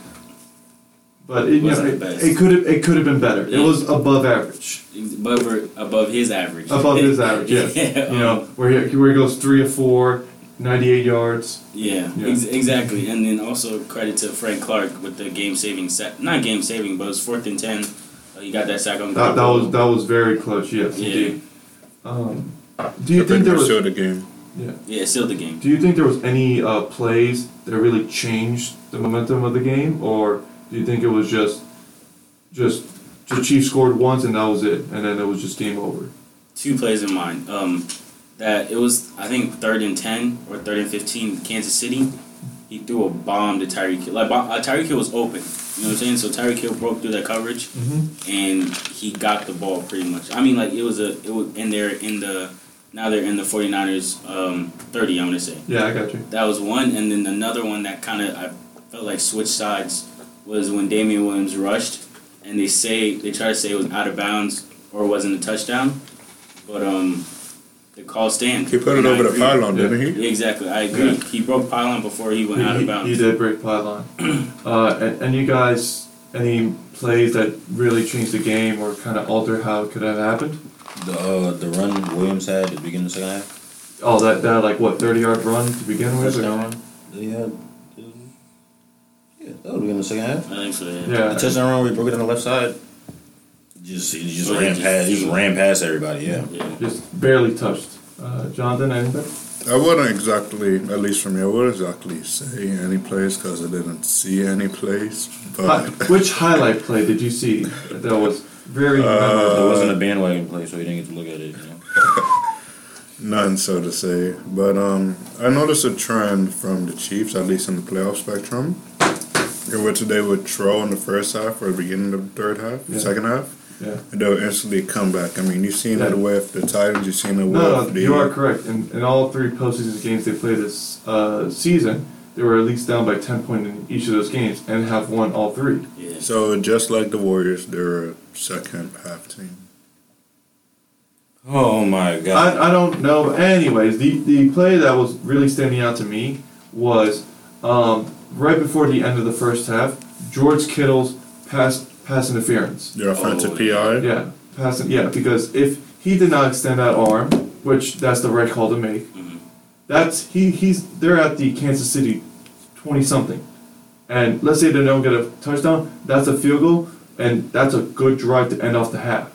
but it, you know, it, it could have it could have been better. It was above average, Above, above his average. above his average. Yes, yeah, you know where he, where he goes three or four, 98 yards. Yeah, Yeah. Ex- exactly. And then also credit to Frank Clark with the game saving sack. Not game saving, but it was fourth and ten. Uh, you got that sack on. That, that was that was very close. Yes, Yeah. indeed. Um, do you I think there was? still the game. Yeah. yeah, still the game. Do you think there was any uh, plays that really changed the momentum of the game, or do you think it was just just the Chiefs scored once and that was it, and then it was just game over? Two plays in mind. Um, that it was I think third and ten or third and fifteen, Kansas City. He threw a bomb to Tyreek Hill. Like uh, Tyreek Hill was open. You know what I'm saying? So Tyreek Hill broke through that coverage. Mm-hmm. and he got the ball pretty much. I mean, like it was a it was in there in the Now they're in the 49ers um, 30, I'm going to say. Yeah, I got you. That was one. And then another one that kind of, I felt like switched sides was when Damien Williams rushed. And they say, they try to say it was out of bounds or wasn't a touchdown. But um, the call stands. He put it And over the pylon, didn't he? Yeah, exactly. I agree. He broke pylon before he went out of bounds. he did break pylon. uh, and, and you guys, any plays that really changed the game or kind of alter how it could have happened? The uh, the run Williams had at the beginning of the second half. Oh, that, that like what thirty yard run to begin with? Touchdown or- run. They had. Yeah, that would have been the second half. I think so, yeah. Yeah. The touchdown run where he broke it on the left side. Just he just Oh, ran just- past. He just ran past everybody. Yeah. Yeah. Just barely touched. Uh, Jonathan, anything? I wouldn't exactly, at least for me, I wouldn't exactly say any plays because I didn't see any plays. Hi- But which highlight play did you see that was very Uh, it wasn't a bandwagon play, so he didn't get to look at it. You know. none, so to say. But um, I noticed a trend from the Chiefs, at least in the playoff spectrum, in which they would throw in the first half or the beginning of the third half, Yeah. second half, Yeah. and they'll instantly come back. I mean, you've seen Yeah. it with the Titans, you've seen it with No, no, the. you are correct. In, in all three postseason games they played this uh, season, they were at least down by 10 points in each of those games and have won all three. Yeah. So just like the Warriors, they're second half team. Oh my god. I, I don't know. Anyways, the, the play that was really standing out to me was um, right before the end of the first half, George Kittle's pass pass interference. Their offensive Oh, PI. Yeah, passing. Yeah, because if he did not extend that arm, which that's the right call to make, Mhm. that's he he's they're at the Kansas City twenty something, and let's say they don't get a touchdown, that's a field goal, and that's a good drive to end off the half.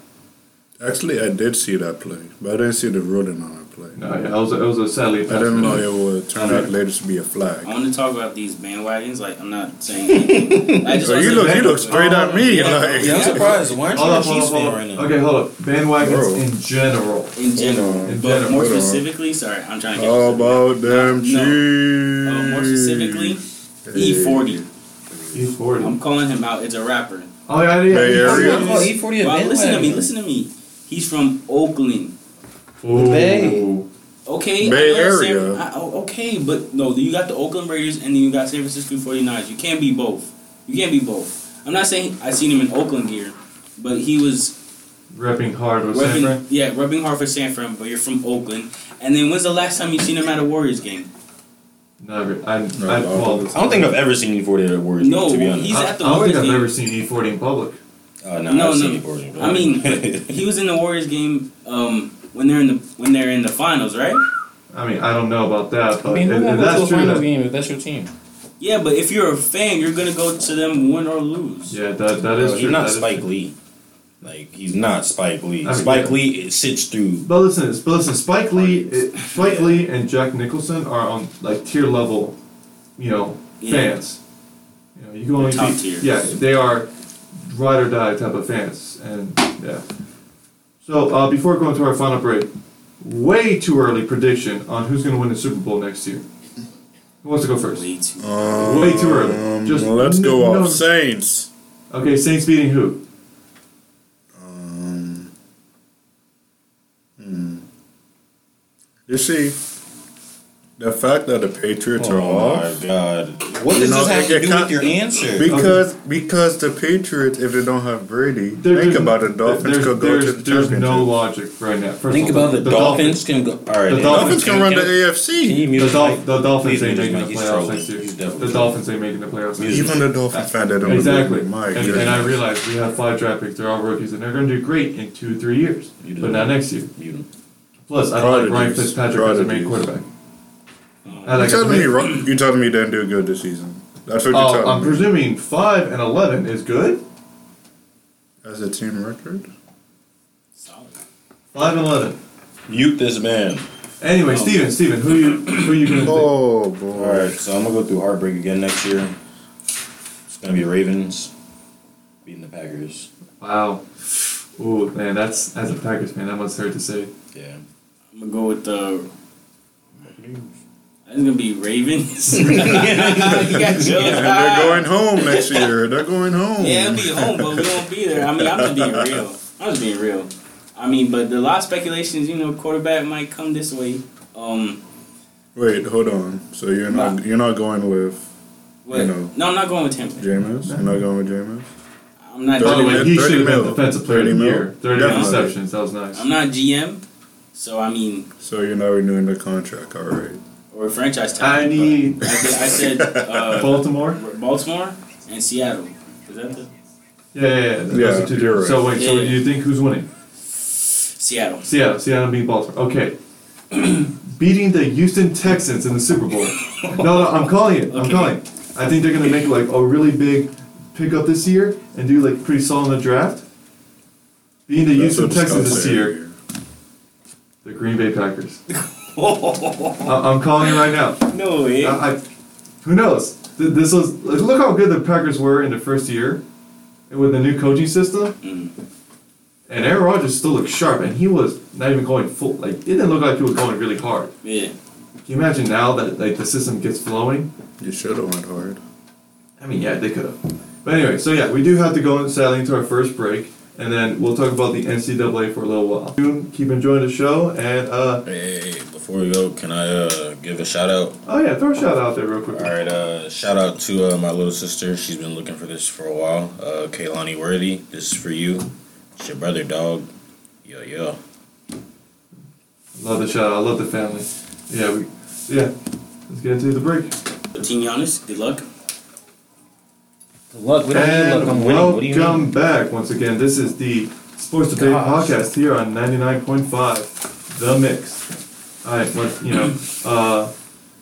Actually, I did see that play, but I didn't see the ruling on that play. No, yeah, it was a, it was a sadly. I didn't know it would turn out later to be a flag. I want to talk about these bandwagons. Like, I'm not saying. anything. I just So you look, you look straight at me Yeah. like. yeah, I'm surprised. Why aren't you Hold a up, Chiefs fan right now? Okay, hold up. Bandwagons Bro. in general. in general, In but general. more specifically, sorry, I'm trying to get. How about them No, Chiefs? Uh, more specifically, E40. E40. I'm calling him out. It's a rapper. Oh yeah, yeah. Bay E40. Area? Oh, E40 a Well, listen to me. Listen to me. He's from Oakland. Ooh. Bay. Okay. Bay I know San- Area. I- oh, okay, but no, you got the Oakland Raiders and then you got San Francisco 49ers. You can't be both. You can't be both. I'm not saying I seen him in Oakland gear, but he was Repping hard with rubbing, San Fran. yeah, rubbing hard for San Fran, but you're from Oakland. And then when's the last time you seen him at a Warriors game? Never. I, I, well, I don't think I've ever seen E40 at Warriors. No, to be honest. he's I, at the I don't think Warriors I've game. ever seen E40 in public. Uh, no, No, I've no. seen E40. I mean, he was in the Warriors game um, when they're in the when they're in the finals, right? I mean, I don't know about that, but I mean, if, who if won't to a that's true, finals that, game if that's your team? Yeah, but if you're a fan, you're gonna go to them win or lose. yeah, that that Bro, is he's true. not that is Spike true. Lee. Like he's not Spike Lee. I Spike yeah. Lee it sits through. But listen, but listen, Spike Lee, it, Spike Lee and Jack Nicholson are on like tier level, you know, Yeah. fans. You know, you can only top be, tier. yeah, they are ride or die type of fans, and yeah. So uh, before going to our final break, way too early prediction on who's going to win the Super Bowl next year. Who wants to go first? Way too. Um, Way too early. Just let's n- go no- Saints. Okay, Saints beating who? Um, hmm. You see, the fact that the Patriots are Oh my off god! What You does know, this have to it do can't- with your answer? because because the Patriots, if they don't have Brady, There- think there's- about it. Dolphins there's, could go there's, to the There's championship. no logic right now. First Think of all, about the, Dolphins, can go. All right, The the Dolphins can run the Can AFC. mute The, Dol- Mike? the Dolphins Please ain't mute making Mike. the He's playoffs trolling. next year. He's definitely The trolling. Dolphins ain't making the playoffs next year. Even the Dolphins fan that don't Exactly. believe. My and, goodness. and I realize we have five draft picks. They're all rookies, and they're going to do great in two, three years. You do. But not next year. Mute him. Plus, I don't like Ryan Prodigies. Fitzpatrick as a main Prodigies. quarterback. I Um, like you telling me Ro- you telling me they didn't do good this season? That's what you're Oh, telling I'm me. presuming five and eleven is good. As a team record. solid. Five and eleven. Mute this man. Anyway, Oh. Steven, Steven, who you who you gonna Oh boy. All right, so I'm gonna go through heartbreak again next year. It's gonna be Ravens beating the Packers. Wow. Ooh, man, that's as a Packers fan, that must hurt to say. Yeah. I'm gonna go with the. It's gonna be Ravens. you got Joe. And they're going home next year. They're going home. Yeah, it'll be home, but we won't be there. I mean, I'm just being real. I'm just being real. I mean, but the lot of speculations, you know, quarterback might come this way. Um, Wait, hold on. So you're not Nah. you're not going with what? You know. No, I'm not going with Tampa. Jameis? You're not going with Jameis? I'm not. By the way, he should have been defensive player of the year. Thirty Definitely. receptions. That was nice. I'm not GM, so I mean, So you're not renewing the contract, all right? or franchise tag. I but need I, said- I said uh, Baltimore. Baltimore and Seattle. Is that the Yeah, yeah, yeah. Those Yeah, are two you're different. So right. wait, so Yeah, yeah. you think who's winning? Seattle? Seattle. Seattle beat Baltimore. Okay. Beating the Houston Texans in the Super Bowl. no, no, I'm calling it. I'm Okay. calling. it. I think they're gonna make like a really big pickup this year and do like pretty solid in the draft. Being the That's Houston what Texans Scott this said year, earlier. The Green Bay Packers. I- I'm calling it right now. no way. I, I, who knows? Th- This was like, look how good the Packers were in the first year, and with the new coaching system. Mm. And Aaron Rodgers still looked sharp, and he was not even going full. Like it didn't look like he was going really hard. Yeah. Can you imagine now that like the system gets flowing? You should have went hard. I mean, yeah, they could have. But anyway, so yeah, we do have to go sadly into our first break, and then we'll talk about the NCAA for a little while. Keep enjoying the show, and uh, Hey, hey, hey, before we go, can I uh, give a shout out? oh yeah, throw a shout out there real quick. All right, uh, shout out to uh, my little sister. She's been looking for this for a while. Uh, Kaylani Worthy, this is for you. It's your brother, dog. Yo, yo. Love the shout out. I love the family. Yeah, we yeah. Let's get into the break. Team Giannis, good luck. Good luck. We don't need And. I'm winning. What do you welcome mean? back once again. This is the Sports Debate Gosh. podcast here on 99.5 The Mix. Alright, what you know, uh,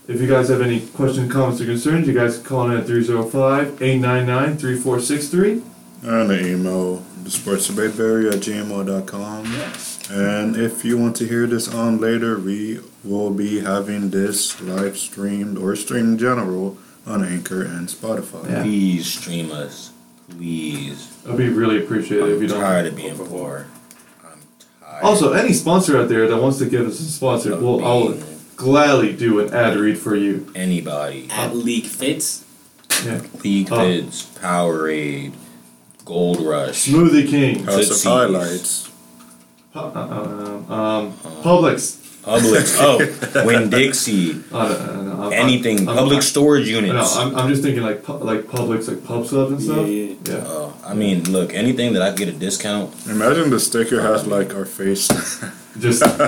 if you guys have any questions, comments, or concerns, you guys can call in at 305-899-3463. And the email, the sports debatebarry at gmail.com. And if you want to hear this on later, we will be having this live streamed or streamed in general on Anchor and Spotify. Yeah. Please stream us. Please. I'd be really appreciated if you I'm don't. tired of being poor. I'm tired. Also, any sponsor out there that wants to give us a sponsor, of we'll I'll gladly do an ad read for you. anybody. At League Fits. Yeah. League Oh. Vids, Powerade, Gold Rush. Smoothie King, House of Highlights. Uh, um, um, Publix. Publix. Oh, Winn-Dixie. Uh, no, I'm- Anything. I'm- Public I'm- storage units. No. I'm, I'm just thinking like pu- like Publix, like pub subs and stuff. Yeah, Yeah. Oh, I mean, look, anything that I get a discount. Imagine the sticker has like our face. Just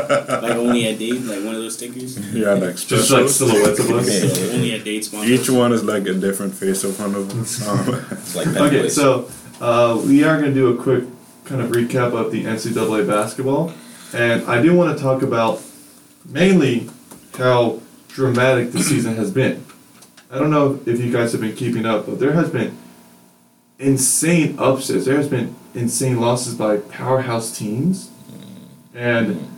Like only at date, like one of those stickers. yeah, like just like silhouettes of us. Yeah. So only at date sponsor. Each one is like a different face of one of them. Um, It's like Okay, Pepsi. so uh, we are going to do a quick kind of recap of the NCAA basketball, and I do want to talk about mainly how dramatic the season has been. I don't know if you guys have been keeping up, but there has been insane upsets. There has been insane losses by powerhouse teams, and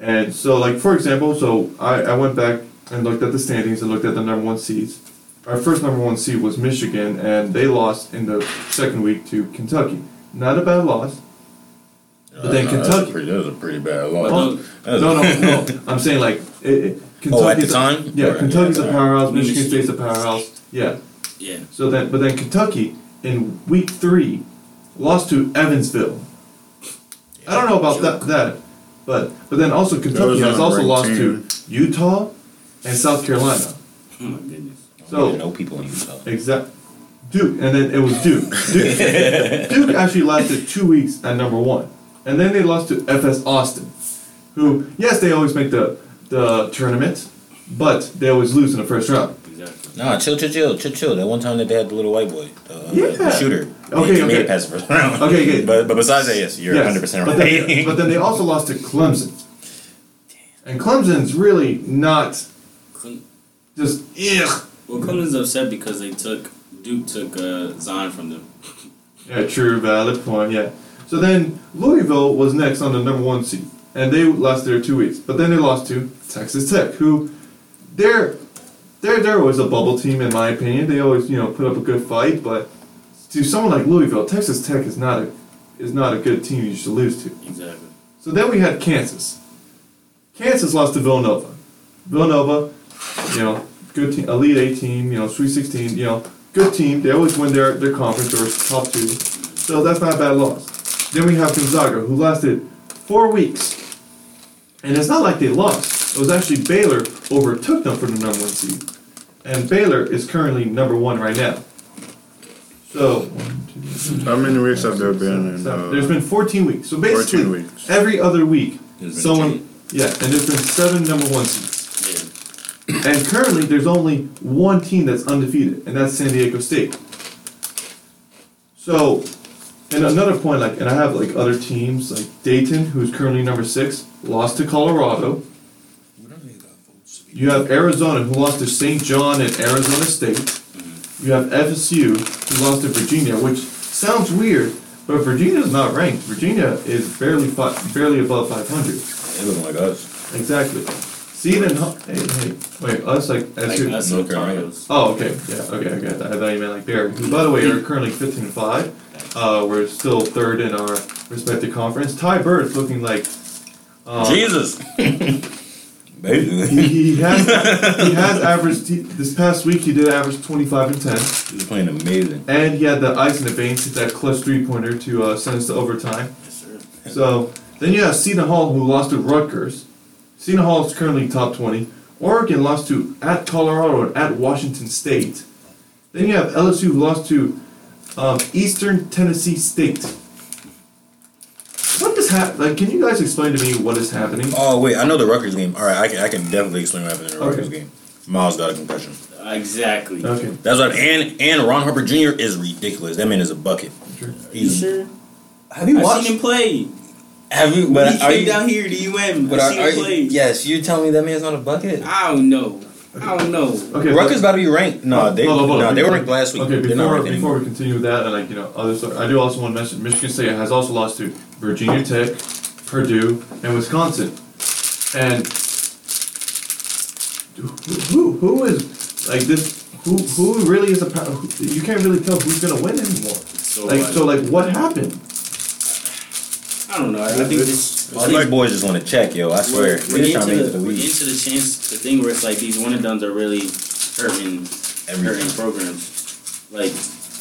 and so like for example, so I, I went back and looked at the standings and looked at the number one seeds. Our first number one seed was Michigan, and they lost in the second week to Kentucky. Not a bad loss. But then Uh, that's Kentucky- a pretty, that was a pretty bad loss. That was no, no, no. I'm saying like it, it, Oh, at the Kentucky's a- time? yeah, Or- Kentucky's yeah, a powerhouse. I Michigan Michigan- State's a powerhouse. Yeah. Yeah. So then, but then Kentucky in week three lost to Evansville. I don't know about that, that, but but then also Kentucky was has also unranked lost team. to Utah and South Carolina. Oh my goodness. I So- don't know people in Utah. Exact. Duke, and then it was Duke. Duke. Duke actually lasted two weeks at number one, and then they lost to FS Austin, who yes they always make the the tournament, but they always lose in the first round. Exactly. Nah, chill, chill, chill, chill, chill. That one time that they had the little white boy, the, uh, Yeah. the shooter. Okay, he made it past the first round. Okay, okay. But but besides that, yes, you're Yes, 100 percent but right. then, but then they also lost to Clemson, and Clemson's really not Cle- just ugh. Well, Clemson's upset because they took Duke took uh, Zion from them. Yeah, true, valid point. Yeah. So then Louisville was next on the number one seed, and they lasted there two weeks. But then they lost to Texas Tech, who they're they're they're always a bubble team in my opinion. They always you know put up a good fight, but to someone like Louisville, Texas Tech is not a is not a good team you should lose to. Exactly. So then we had Kansas. Kansas lost to Villanova. Villanova, you know, good team, Elite Eight team, you know, Sweet Sixteen, you know, good team. They always win their, their conference or top two. So that's not a bad loss. Then we have Gonzaga, who lasted four weeks. And it's not like they lost. It was actually Baylor overtook them for the number one seed. And Baylor is currently number one right now. So, one, two, three, How many weeks have there been? In, uh, there's been 14 weeks. So basically, 14 weeks. every other week, There's someone, yeah, and there's been seven number one seeds. Yeah. And currently, there's only one team that's undefeated, and that's San Diego State. So, and another point, like, and I have like other teams, like Dayton, who's currently number six, lost to Colorado. You have Arizona, who lost to St. John and Arizona State. You have FSU, who lost to Virginia, which sounds weird, but Virginia is not ranked. Virginia is barely fi- barely above 500. They looking like us. Exactly. See, and hu- hey, hey, wait, us like Like SU. us North Carolina. Oh, okay, yeah, okay, okay. I thought you meant like Barry. Who, by the way, you're currently 15 and five. Uh, we're still third in our respective conference. Ty Bird's looking like. Um, Jesus. Basically. He, he has he has averaged he, this past week. He did average 25 and 10, He's playing amazing. and he had the ice in the veins, hit that clutch three pointer to uh, send us to overtime. Yes, sir. So then you have Seton Hall who lost to Rutgers. Seton Hall is currently top 20. Oregon lost to at Colorado and at Washington State. Then you have LSU who lost to um, Eastern Tennessee State. What is hap- Like, can you guys explain to me what is happening? Oh wait, I know the Rutgers game. All right, I can, I can definitely explain what happened in the Okay. Rutgers game. Myles got a concussion. Exactly. Okay. That's what. And and Ron Harper Jr. is ridiculous. That man is a bucket. Sure. You He's, sure? Have you I've watched? seen him play. Have you? he But are came you? down here to UM. But I've are, seen are him you? Yes, you telling me that man's not a bucket? I don't know. I don't know. Okay. Rutgers about to be ranked. No, they Hold on, hold no, they were ranked last week. Okay, They're not before, ranked before we continue with that, and like you know, other stuff, I do also want to mention Michigan State has also lost to Virginia Tech, Purdue, and Wisconsin, and who who, who is like this? Who who really is a? who- You can't really tell who's gonna win anymore. So, Like so, like what happened? I don't know. I, I think this. All these boys just want to check, yo. I swear. We're, we're just trying to into the, to the we're league. into the chance, the thing where it's like these one and dones are really hurting, hurting programs. Like,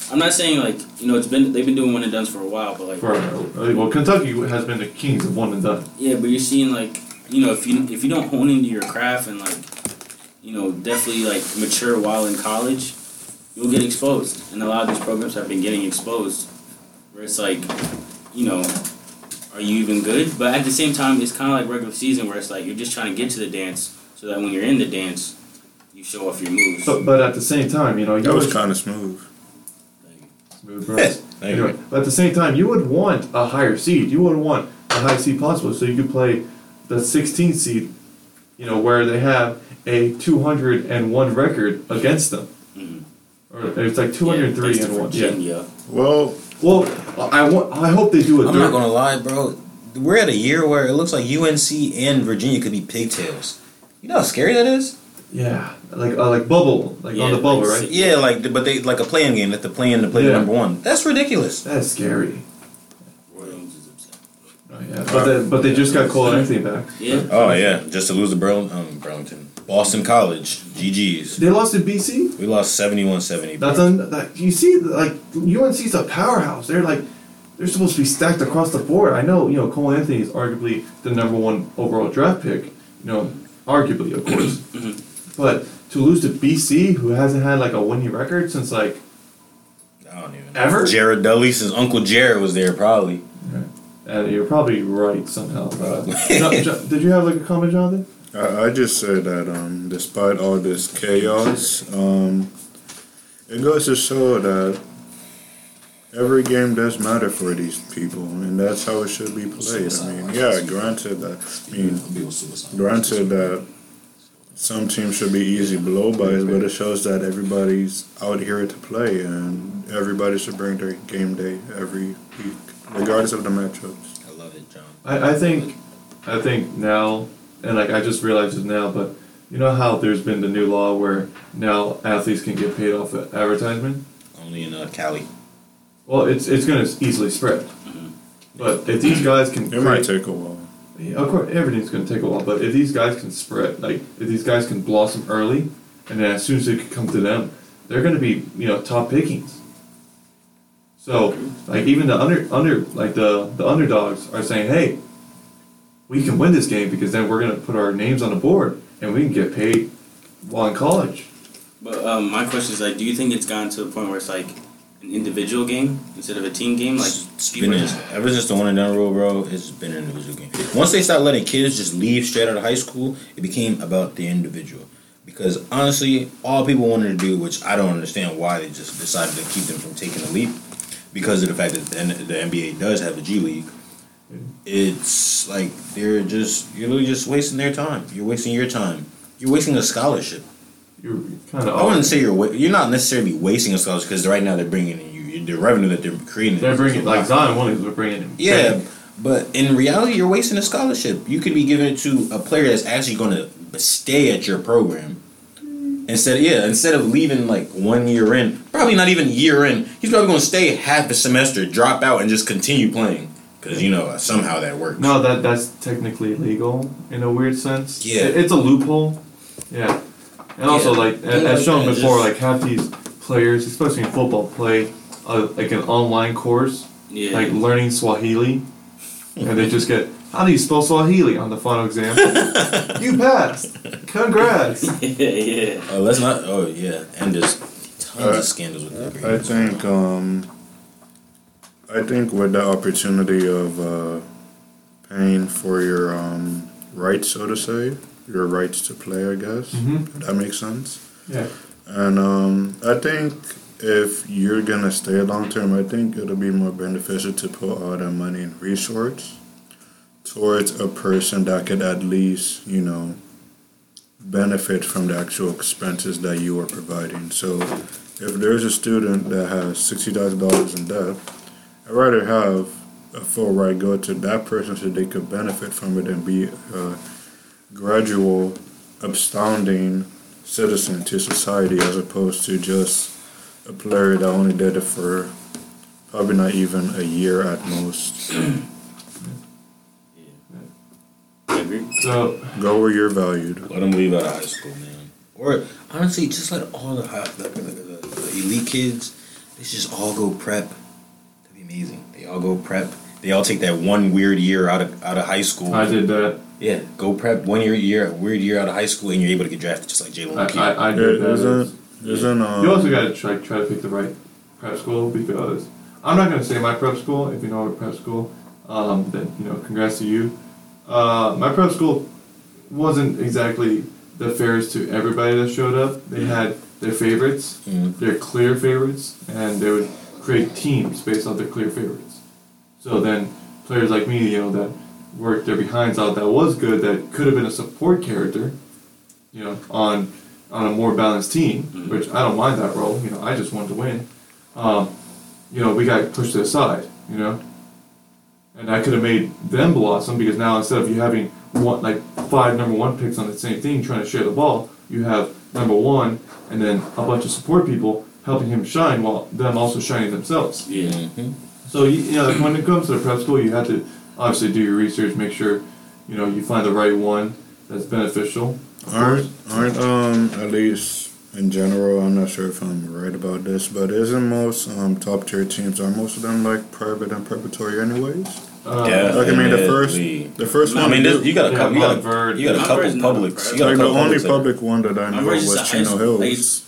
I'm not saying like you know it's been they've been doing one and dones for a while, but like For uh, well, Kentucky has been the kings of one and done. yeah, but you're seeing like you know if you if you don't hone into your craft and like you know definitely like mature while in college, you'll get exposed. And a lot of these programs have been getting exposed, where it's like, you know, are you even good? But at the same time, it's kind of like regular season where it's like you're just trying to get to the dance so that when you're in the dance, you show off your moves. But but at the same time, you know, you That was kind of smooth. Smooth Bros. Thank you. Anyway, but at the same time, you would want a higher seed. You would want a high seed possible, so you could play the 16 seed. You know where they have a 201 record against them, Mhm. or it's like 203 yeah, and one. thanks Yeah. Virginia. Well, Well, I want. I hope they do a I'm dirt. not gonna lie, bro. We're at a year where it looks like UNC and Virginia could be pigtails. You know how scary that is? Yeah, like uh, like bubble, like on the bubble, like right? Yeah, like but they like a playing game that the playing to play the Yeah. number one. That's ridiculous. That's scary. Williams is upset. Oh, yeah, but they, but they just got Cole Anthony back. Yeah. Oh yeah, just to lose to Burl- um, Burlington, Boston College, GGs. They lost to BC. We lost 71-70. That's un, that you see like UNC's a powerhouse. They're like they're supposed to be stacked across the board. I know you know Cole Anthony is arguably the number one overall draft pick. You know, arguably of course, Mhm. but to lose to BC, who hasn't had like a winning record since like I don't even Ever? Jared Dudley, since Uncle Jared was there, probably. and you're probably right somehow. But, Jo- Jo- did you have like a comment, Jonathan? I, I just said that um, despite all this chaos, um, it goes to show that every game does matter for these people, and that's how it should be played. I mean, yeah, granted that, I mean, granted that some teams should be easy blow-bys, but it shows that everybody's out here to play, and everybody should bring their game day every week, regardless of the matchups. I love it, John. I, I think I think now, and like I just realized it now, but you know how there's been the new law where now athletes can get paid off of advertisement. Only in uh, Cali. Well, it's it's gonna easily spread. But if these guys can, It might take a while. Yeah, of course, everything's gonna take a while. But if these guys can spread, like if these guys can blossom early, and then as soon as it can come to them, they're gonna be you know top pickings. So like even the under under like the the underdogs are saying, hey, we can win this game because then we're gonna put our names on the board and we can get paid while in college. But um, my question is like, do you think it's gotten to a point where it's like an individual game instead of a team game? Like It's people been are just ever since the one and done rule, bro. It's been an individual game. Once they start letting kids just leave straight out of high school, it became about the individual. Because honestly, all people wanted to do, which I don't understand why they just decided to keep them from taking a leap, because of the fact that the, the NBA does have a G League. It's like they're just you're literally just wasting their time. You're wasting your time. You're wasting a scholarship. You're kind of. I wouldn't say you're wa- you're not necessarily wasting a scholarship because right now they're bringing in you the revenue that they're creating. They're bringing like Zion Williams. We're bringing him. Yeah, but in reality, you're wasting a scholarship. You could be giving it to a player that's actually going to stay at your program. Instead, yeah, instead of leaving like one year in, probably not even year in, he's probably going to stay half a semester, drop out, and just continue playing because you know somehow that works. No, that that's technically legal in a weird sense. Yeah. It- it's a loophole. Yeah, and also Yeah. like Yeah, as like shown before, just- like half these players, especially in football, play uh, like an online course, yeah. like learning Swahili, and they just get how do you spell Swahili on the final exam? you passed. Congrats. yeah, yeah. Oh, let's not. Oh yeah, and there's tons Uh, of scandals with that. I think um, I think with the opportunity of uh, paying for your um, rights, so to say, your rights to play, I guess Mhm. that makes sense. Yeah. And um, I think if you're gonna stay long term, I think it'll be more beneficial to put all that money and resource towards a person that could at least, you know, benefit from the actual expenses that you are providing. So if there's a student that has sixty thousand dollars in debt, I'd rather have a full right go to that person so they could benefit from it and be a gradual, upstanding citizen to society as opposed to just a player that only did it for probably not even a year at most. I. So Go where you're valued. Let them leave out of high school, man. Or honestly, just let all the, high, the, the, the, the elite kids, they just all go prep. That'd be amazing. They all go prep. They all take that one weird year out of out of high school. I did that. Yeah, go prep one year year weird year out of high school, and you're able to get drafted just like Jalen I, McKee. I, I Yeah, did that. isn't isn't um, You also got to try try to pick the right prep school because I'm not gonna say my prep school. If you know a prep school, um, then you know, congrats to you. Uh, my prep school wasn't exactly the fairest to everybody that showed up. They had their favorites, Mhm. their clear favorites, and they would create teams based on their clear favorites. So then players like me, you know, that worked their behinds out, that was good, that could have been a support character, you know, on on a more balanced team, Mhm. which I don't mind that role. You know, I just want to win. Um, you know, we got pushed aside. You know, and I could have made them blossom because now instead of you having one like five number one picks on the same team trying to share the ball, you have number one and then a bunch of support people helping him shine while them also shining themselves. Yeah. So you, you know, when it comes to the prep school, you have to obviously do your research, make sure you know you find the right one that's beneficial. of aren't aren't um at least in general I'm not sure if I'm right about this, but isn't most um top tier teams are most of them like private and preparatory anyways? Uh, Yeah. Like I mean the first Definitely. the first I one mean, to you got a Yeah, couple. You got a, you got a couple is not a publics. You got a like the only publics that- public one that I know version was Chino school. Hills.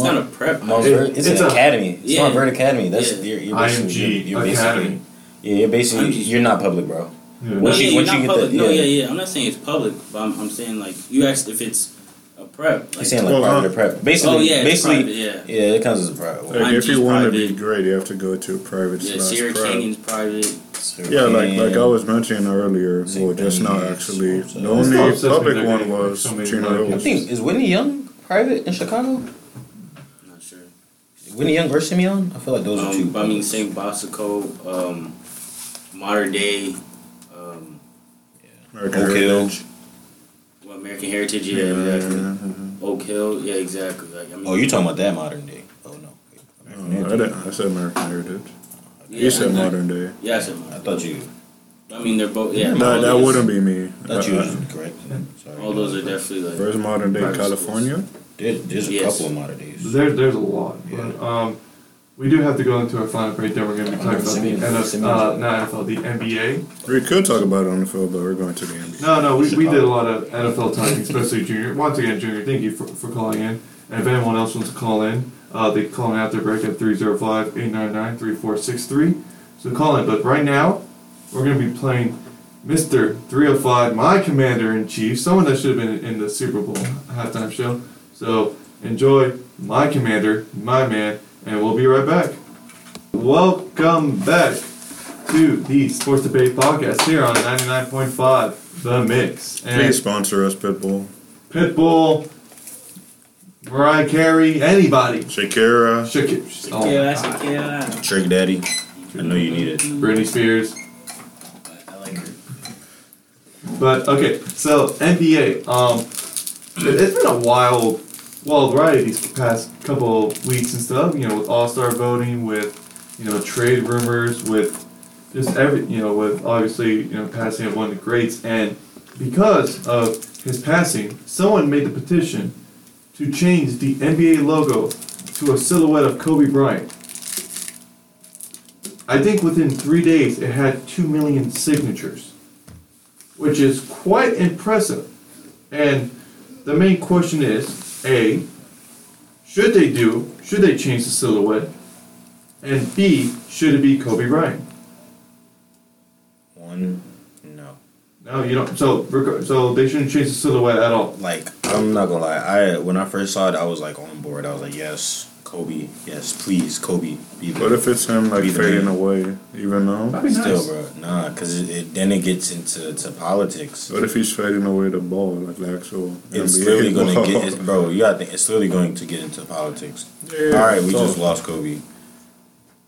Like, it's it's not a prep. Mount It- Verde- it's, it's an a- academy. It's Yeah. Montverde Academy. That's Yeah. you're, you're basically, IMG you're, you're Academy. basically yeah, you're basically IMG. you're not public, bro. Yeah. No, Once yeah, you- you're once you get public. the- no, yeah. yeah, yeah. I'm not saying it's public, but I'm, I'm saying like you asked if it's a prep. He's Like, saying like Well, private huh? prep. Basically, oh yeah, basically, private, yeah. yeah, it counts as a private. Like if you want to be great, you have to go to a private Yeah, slash Sierra prep. Canyon's private. Yeah, like like I was mentioning earlier, St. well, just now actually, so- the It's only public one was Chino like- I think is Whitney Young private in Chicago? I'm not sure. Whitney Young or Simeon? I feel like those are two. Um, but I mean. St. Bosico, um, Modern Day, um, American Oak Hill. Heritage. well, American Heritage. Yeah, exactly. Mhm. Oak Hill. Yeah, exactly. Like I mean. Oh, you talking about that modern day? Oh no. Oh, I, I said American Heritage. Yeah, You said modern day. Yeah, I said. I thought you. I mean, they're both. Yeah. No, that those- wouldn't be me. I thought you Uh, was correct. Sorry. All those are definitely like. Where's modern day Private California? There, there's a Yes. couple of modern days. There, there's a lot. Yeah. But, um, we do have to go into our final break. Then we're going to be talking about the NFL, Simeon. uh, not NFL, the NBA. We could talk about it on the field, but we're going to the NBA. No, no, we, we did a lot of NFL talking, especially Junior. Once again, Junior, thank you for, for calling in. And if anyone else wants to call in, uh, they can call in after break at 305 899 3463. So call in. But right now, we're going to be playing Mr. 305, my commander in chief, someone that should have been in the Super Bowl halftime show. So enjoy my commander, my man, and we'll be right back. Welcome back to the Sports Debate Podcast here on 99.5 The Mix. And Please sponsor us, Pitbull. Pitbull, Mariah Carey, anybody. Shakira. Shakira, oh Yeah, my that's God. a kid. I, Trick Daddy. I know you need it. Britney Spears. I like her. But okay, so NBA. Um, it, it's been a wild, wild ride these past couple weeks and stuff. You know, with All Star voting, with you know trade rumors, with just every you know with obviously you know passing of one of the greats, and because of his passing, someone made the petition to change the NBA logo to a silhouette of Kobe Bryant. I think within three days it had two million signatures which is quite impressive. And the main question is A, should they do, should they change the silhouette? And B, should it be Kobe Bryant? One, no. No, you don't. So, so they shouldn't change the silhouette at all. Like I'm not gonna lie. I when I first saw it, I was like on board. I was like, yes, Kobe. Yes, please, Kobe. Be What if it's him like Be the fading man. away, even though? That'd be Still, nice. bro, nah, because it, it, then it gets into to politics. What if he's fading away the ball, like the actual It's NBA literally gonna get, it's, bro. You gotta. It's literally going to get into politics. Yeah, All right, we so- just lost Kobe.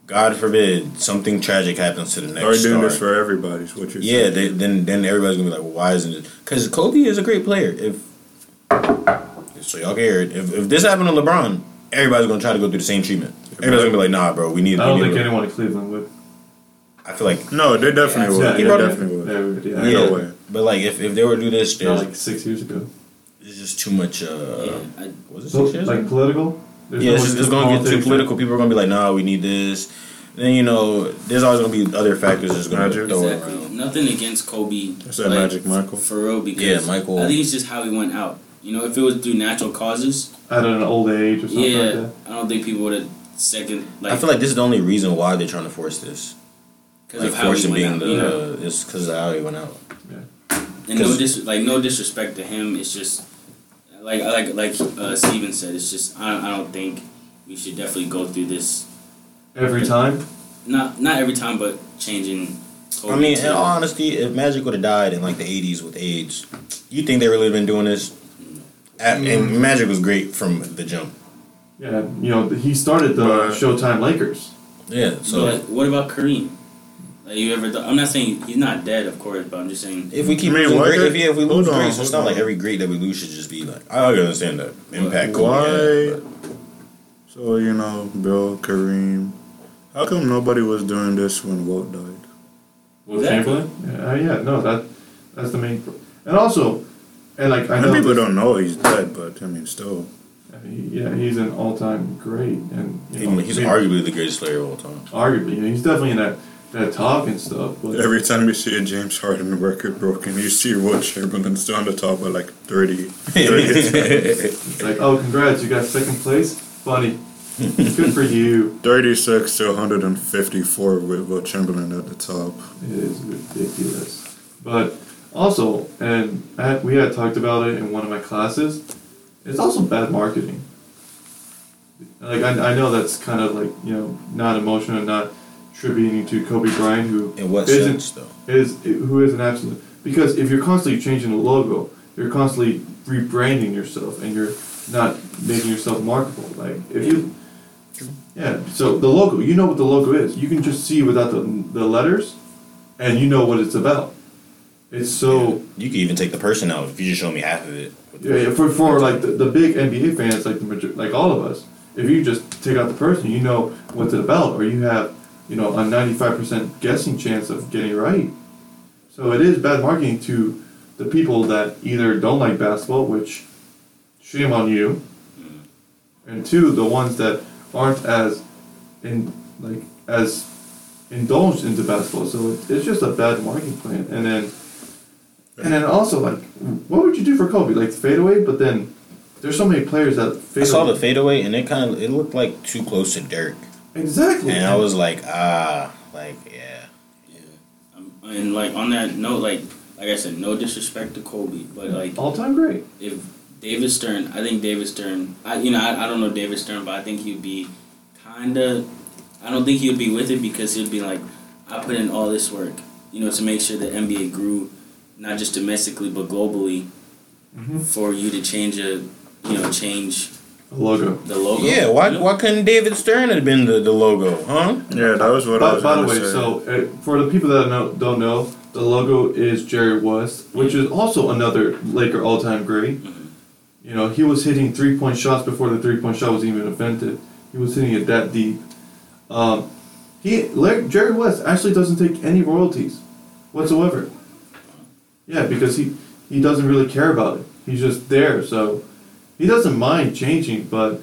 God forbid something tragic happens to the next Are doing star. this for everybody? Is what you're yeah, saying? they, then then everybody's gonna be like, well, why isn't it? Because Kobe is a great player. If so, y'all care. If if this happened to LeBron, everybody's gonna try to go through the same treatment. Everybody's gonna be like, nah, bro, we need. I we don't need think anyone in Cleveland would. I feel like No, they definitely Yeah, would. he They brought definitely would. Yeah, we would, yeah. Yeah, no way. but like if, if they were to do this, Not there's like six years ago. It's just too much. Uh, Yeah, I, was it So, six years? like ago? political. There's Yeah, no it's, one just, it's gonna get too politics. political. People are gonna be like, nah, we need this. Then you know, there's always gonna be other factors that's gonna Magic. throw exactly. around. Nothing against Kobe. That's that like, Magic Michael. For real, because Yeah, Michael. I think it's just how he went out. You know, if it was through natural causes, At an old age or something yeah, like that. I don't think people would have second like I feel like this is the only reason why they're trying to force this. because Like of how he forcing went being out. the you know, it's because of how he went out. Yeah. And no 'cause- dis like no disrespect to him. It's just like like like uh, Steven said. It's just I, I don't think we should definitely go through this. Every time. Not not every time, but changing. Kobe I mean, to- in all honesty, if Magic would have died in like the '80s with AIDS, you think they really been doing this? At, Mm. And Magic was great from the jump. Yeah, you know, he started the But- Showtime Lakers. Yeah. So but what about Kareem? Like you ever? Th- I'm not saying he's not dead, of course, but I'm just saying. if we keep I mean, losing great, if, yeah, if we lose on, greats, it's not on. like every great that we lose should just be like. I understand the impact. Kobe Why? had, So you know, Bill Kareem. How come nobody was doing this when Wilt died? Will Exactly. Chamberlain? Yeah, uh, yeah, no, that that's the main. pro- And also, and like I know, people don't know he's dead, but I mean, still. he- yeah, he's an all-time great, and you know, he's I mean, arguably the greatest player of all time. arguably, he's definitely in that that talk and stuff. But Every time you see a James Harden record broken, you see Wilt Chamberlain still on the top by like 30. 30 it's like, oh, congrats, you got second place, buddy. Good for you. 36 to 154 with Wilt Chamberlain at the top. It is ridiculous. But also, and I had, we had talked about it in one of my classes. It's also bad marketing. Like I, I know that's kind of like you know not emotional and not tributing to Kobe Bryant who In what Isn't- sense, though? is who is an absolute because if you're constantly changing the logo, you're constantly rebranding yourself and you're not making yourself marketable. Like if you, yeah. So the logo, you know what the logo is. You can just see without the the letters, and you know what it's about. It's so You could even take the person out if you just show me half of it. yeah, yeah, for for like the, the big NBA fans, like the major, like all of us. If you just take out the person, you know what it's about, or you have you know a ninety five percent guessing chance of getting it right. So it is bad marketing to the people that either don't like basketball, which shame on you, mm-hmm. and two the ones that aren't as in like as indulged into basketball. So it, it's just a bad marketing plan. And then and then also like, what would you do for Kobe? Like fade away, but then there's so many players that fade I saw away. the fadeaway, and it kind of it looked like too close to Dirk, exactly. and I was like, ah, like yeah. Yeah. Um, and like on that note, like like I said, no disrespect to Kobe, but like all time great. if David Stern, I think David Stern, I you know I, I don't know David Stern, but I think he'd be kind of, I don't think he would be with it because he'd be like, I put in all this work, you know, to make sure the NBA grew, not just domestically but globally, Mhm. for you to change a, you know, change The logo. the logo. Yeah, why you know? why couldn't David Stern have been the, the logo, huh? Yeah, that was what I By, was by the way, say. so uh, for the people that know, don't know, the logo is Jerry West, which is also another Laker all-time great. Mhm. You know, he was hitting three-point shots before the three-point shot was even invented. He was hitting it that deep. Um, he La- Jerry West actually doesn't take any royalties whatsoever. Yeah, because he he doesn't really care about it. He's just there, so he doesn't mind changing, but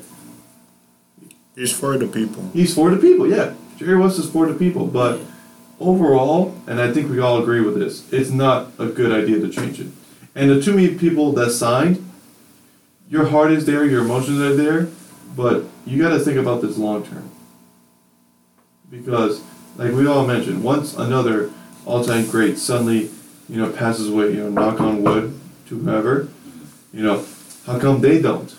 He's for the people. He's for the people, yeah. Jerry West is for the people, but overall, and I think we all agree with this, it's not a good idea to change it. And the too many people that signed, your heart is there, your emotions are there, but you got to think about this long term. Because, like we all mentioned, once another all-time great suddenly, you know, passes away, you know, knock on wood to whoever, you know, how come they don't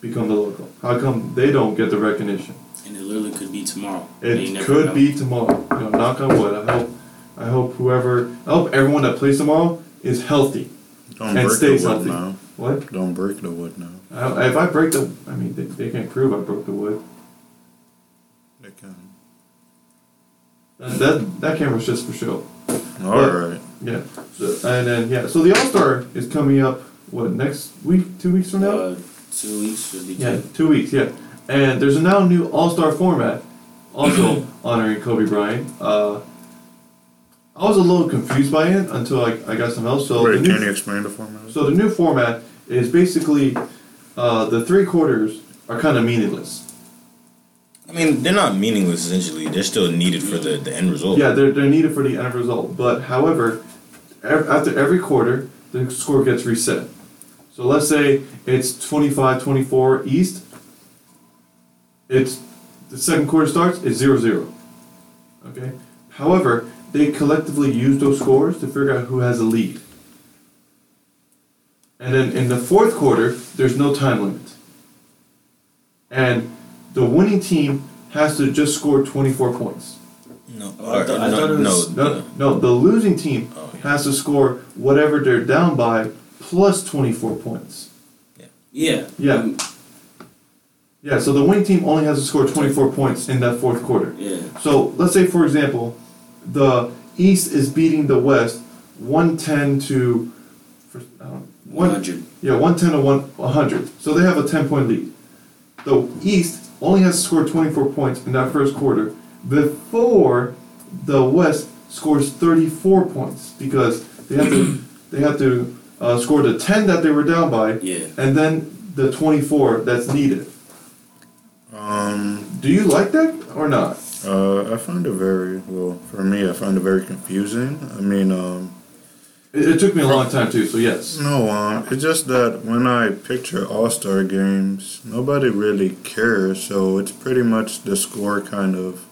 become the local? How come they don't get the recognition? And it literally could be tomorrow. It could know. be tomorrow. You know, knock on wood. I hope, I hope whoever, I hope everyone that plays tomorrow is healthy. Don't And break stays the wood healthy. now. What? Don't break the wood now. I, if I break the, I mean, they, they can't prove I broke the wood. They can. That that, that camera's just for show. All right. Yeah. So, and then yeah. So the All Star is coming up. What next week? Two weeks from now? Uh, two weeks should be Yeah, two. two weeks. Yeah. And there's a now new All Star format, also honoring Kobe Bryant. Uh, I was a little confused by it until I, I got some help. So the Wait, new- can you explain the format? So the new format is basically uh, the three quarters are kind of meaningless. I mean, they're not meaningless essentially. They're still needed for the, the end result. Yeah, they're, they're needed for the end result. But however, ev- after every quarter, the score gets reset. So let's say it's 25-24 East. It's the second quarter starts. It's 0-0. Okay. However, they collectively use those scores to figure out who has a lead. And then in the fourth quarter, there's no time limit. And the winning team has to just score 24 points. No, Oh, I or- thought- I no, thought it was- No, no, the losing team Oh, yeah. has to score whatever they're down by plus 24 points. Yeah. Yeah. Um, Yeah, so the winning team only has to score 24 points in that fourth quarter. yeah. So let's say, for example, the East is beating the West 110 to. For, I don't, one, 100. yeah, 110 to 1, 100. So they have a 10 point lead. The East only has to score 24 points in that first quarter before the West scores 34 points because they have to they have to uh, score the 10 that they were down by Yeah. and then the 24 that's needed. Um, Do you like that or not? uh, I find it very well for me. I find it very confusing. I mean, um, It, it took me a long time too, so yes. no, uh, it's just that when I picture All Star games, nobody really cares. So it's pretty much the score kind of,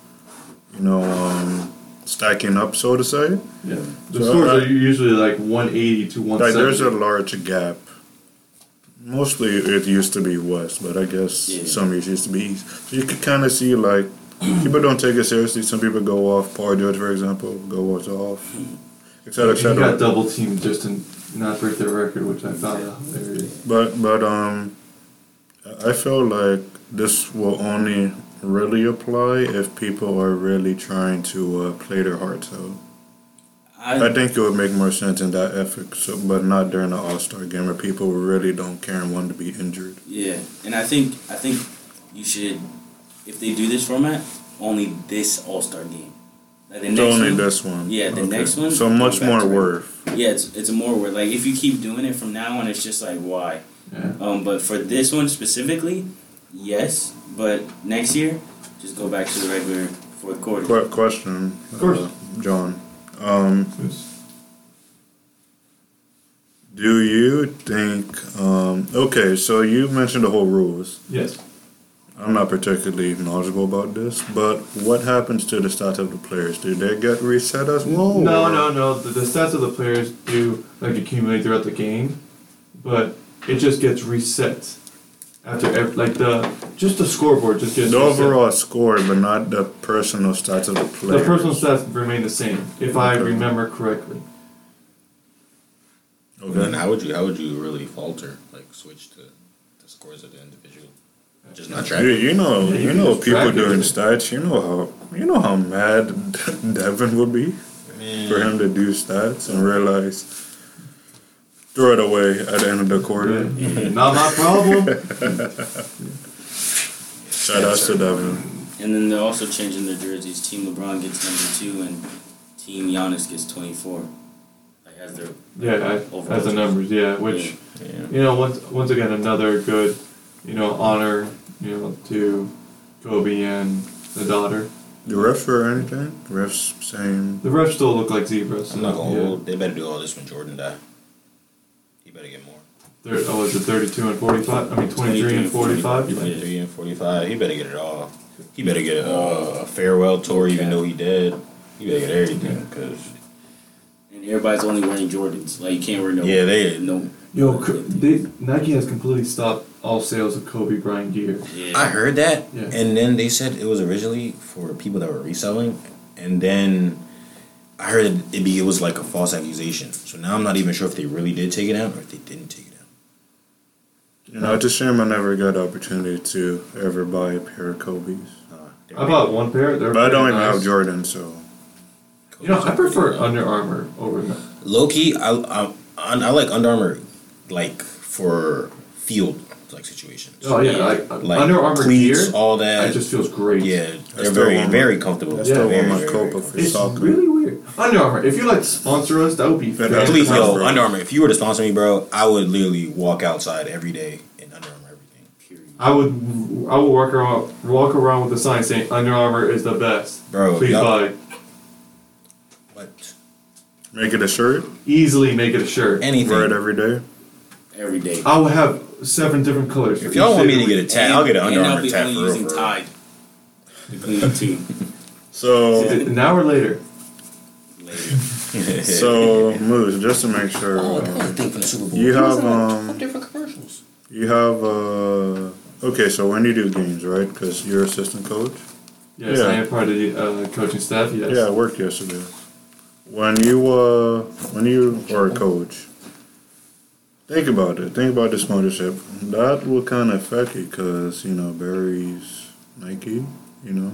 you know, um, stacking up, so to say. Yeah. The So scores I- are usually like 180 to Like there's a large gap. Mostly it used to be west, but I guess Yeah. some years used to be east. So you could kind of see like people don't take it seriously. Some people go off. Paul George, for example, goes off, etc. He got double teamed just to not break their record, which I found out hilarious. But but um, I feel like this will only really apply if people are really trying to uh, play their hearts out. I I, think it would make more sense in that effort, so, but not during the All Star game where people really don't care and want to be injured. yeah. And I think I think you should if they do this format, only this All Star game. Like the It's next only one, this one. Yeah, the next one, So much more worth. Yeah, it's it's more worth. like if you keep doing it from now on, it's just like why. Yeah. Um, but for this one specifically, yes, but next year, just go back to the regular fourth quarter. Qu- question, Of course. uh, John. Um, It's- do you think? Um, okay, so you mentioned the whole rules. Yes. I'm not particularly knowledgeable about this, but what happens to the stats of the players? Do they get reset as well? No, or- no, no. The, the stats of the players do like accumulate throughout the game, but it just gets reset after ev- like the just the scoreboard just gets The reset. overall score, but not the personal stats of the player. The personal stats remain the same if I remember correctly. Okay. Then Okay. how would you how would you really falter? Like switch to the scores of the individual, just not track. You, you know, Yeah, you you know, people track doing it. stats. You know how, you know how mad Devin would be Man. for him to do stats and realize throw it away at the end of the quarter. Not my problem. Shout out to Devin. And then they're also changing their jerseys. Team LeBron gets number two, and Team Giannis gets twenty four. Like as their yeah, overall as the numbers. Yeah, which Yeah. you know once once again another good you know honor you know to Kobe and the daughter. The refs or anything? Refs saying The refs still look like zebras. I'm not gonna yeah. hold. They better do all this when Jordan die. He better get more. Thir- oh, is it 32 and 45? I mean, 23 and 45? 23 and 45. He better get it all. He better get a, a farewell tour, even though he dead. He better get everything, cause and everybody's only wearing Jordans. Like you can't wear no. Yeah, they- no. Yo, they, Nike has completely stopped all sales of Kobe Bryant gear. Yeah. I heard that, Yeah. and then they said it was originally for people that were reselling, and then I heard it be it was like a false accusation. So now I'm not even sure if they really did take it out or if they didn't take it out. You know, it's a shame I never got the opportunity to ever buy a pair of Kobe's. Uh, I bought one pair. They're But I don't even nice. have Jordan, so You know, I prefer Under Armour over Nike. Low key, I, I I I like Under Armour, like for field like situations. Oh yeah, like, like Under Armour cleats, gear. all that. It just feels great. yeah, they're still very my- very comfortable. I still Yeah, want my very, Copa for It's soccer. really weird. Under Armour. If you like sponsor us, that would be fantastic. Please, yo, Under Armour. If you were to sponsor me, bro, I would literally walk outside every day in Under Armour everything. Period. I would, I would walk around, walk around with a sign saying Under Armour is the best. Bro, Please y'all- buy. What? Make it a shirt, Easily make it a shirt. Anything. wear it every day. Every day. I will have seven different colors. If y'all each want me to get a week. tat, I'll get an Under and I'll Armour be tat only for real. using for real. Tide. Between the two. So, An hour later. Later. so Moose, just to make sure, Oh, um, another thing for the Super Bowl. you He was have, in, like, um, different commercials. you have uh, okay. So when you do games, right? Because you're assistant coach. Yes, Yeah. I am part of the uh, coaching staff. Yes. Yeah, I worked yesterday. When you uh, when you are a coach, think about it. Think about the sponsorship. That will kind of affect you because you know Barry's Nike. You know.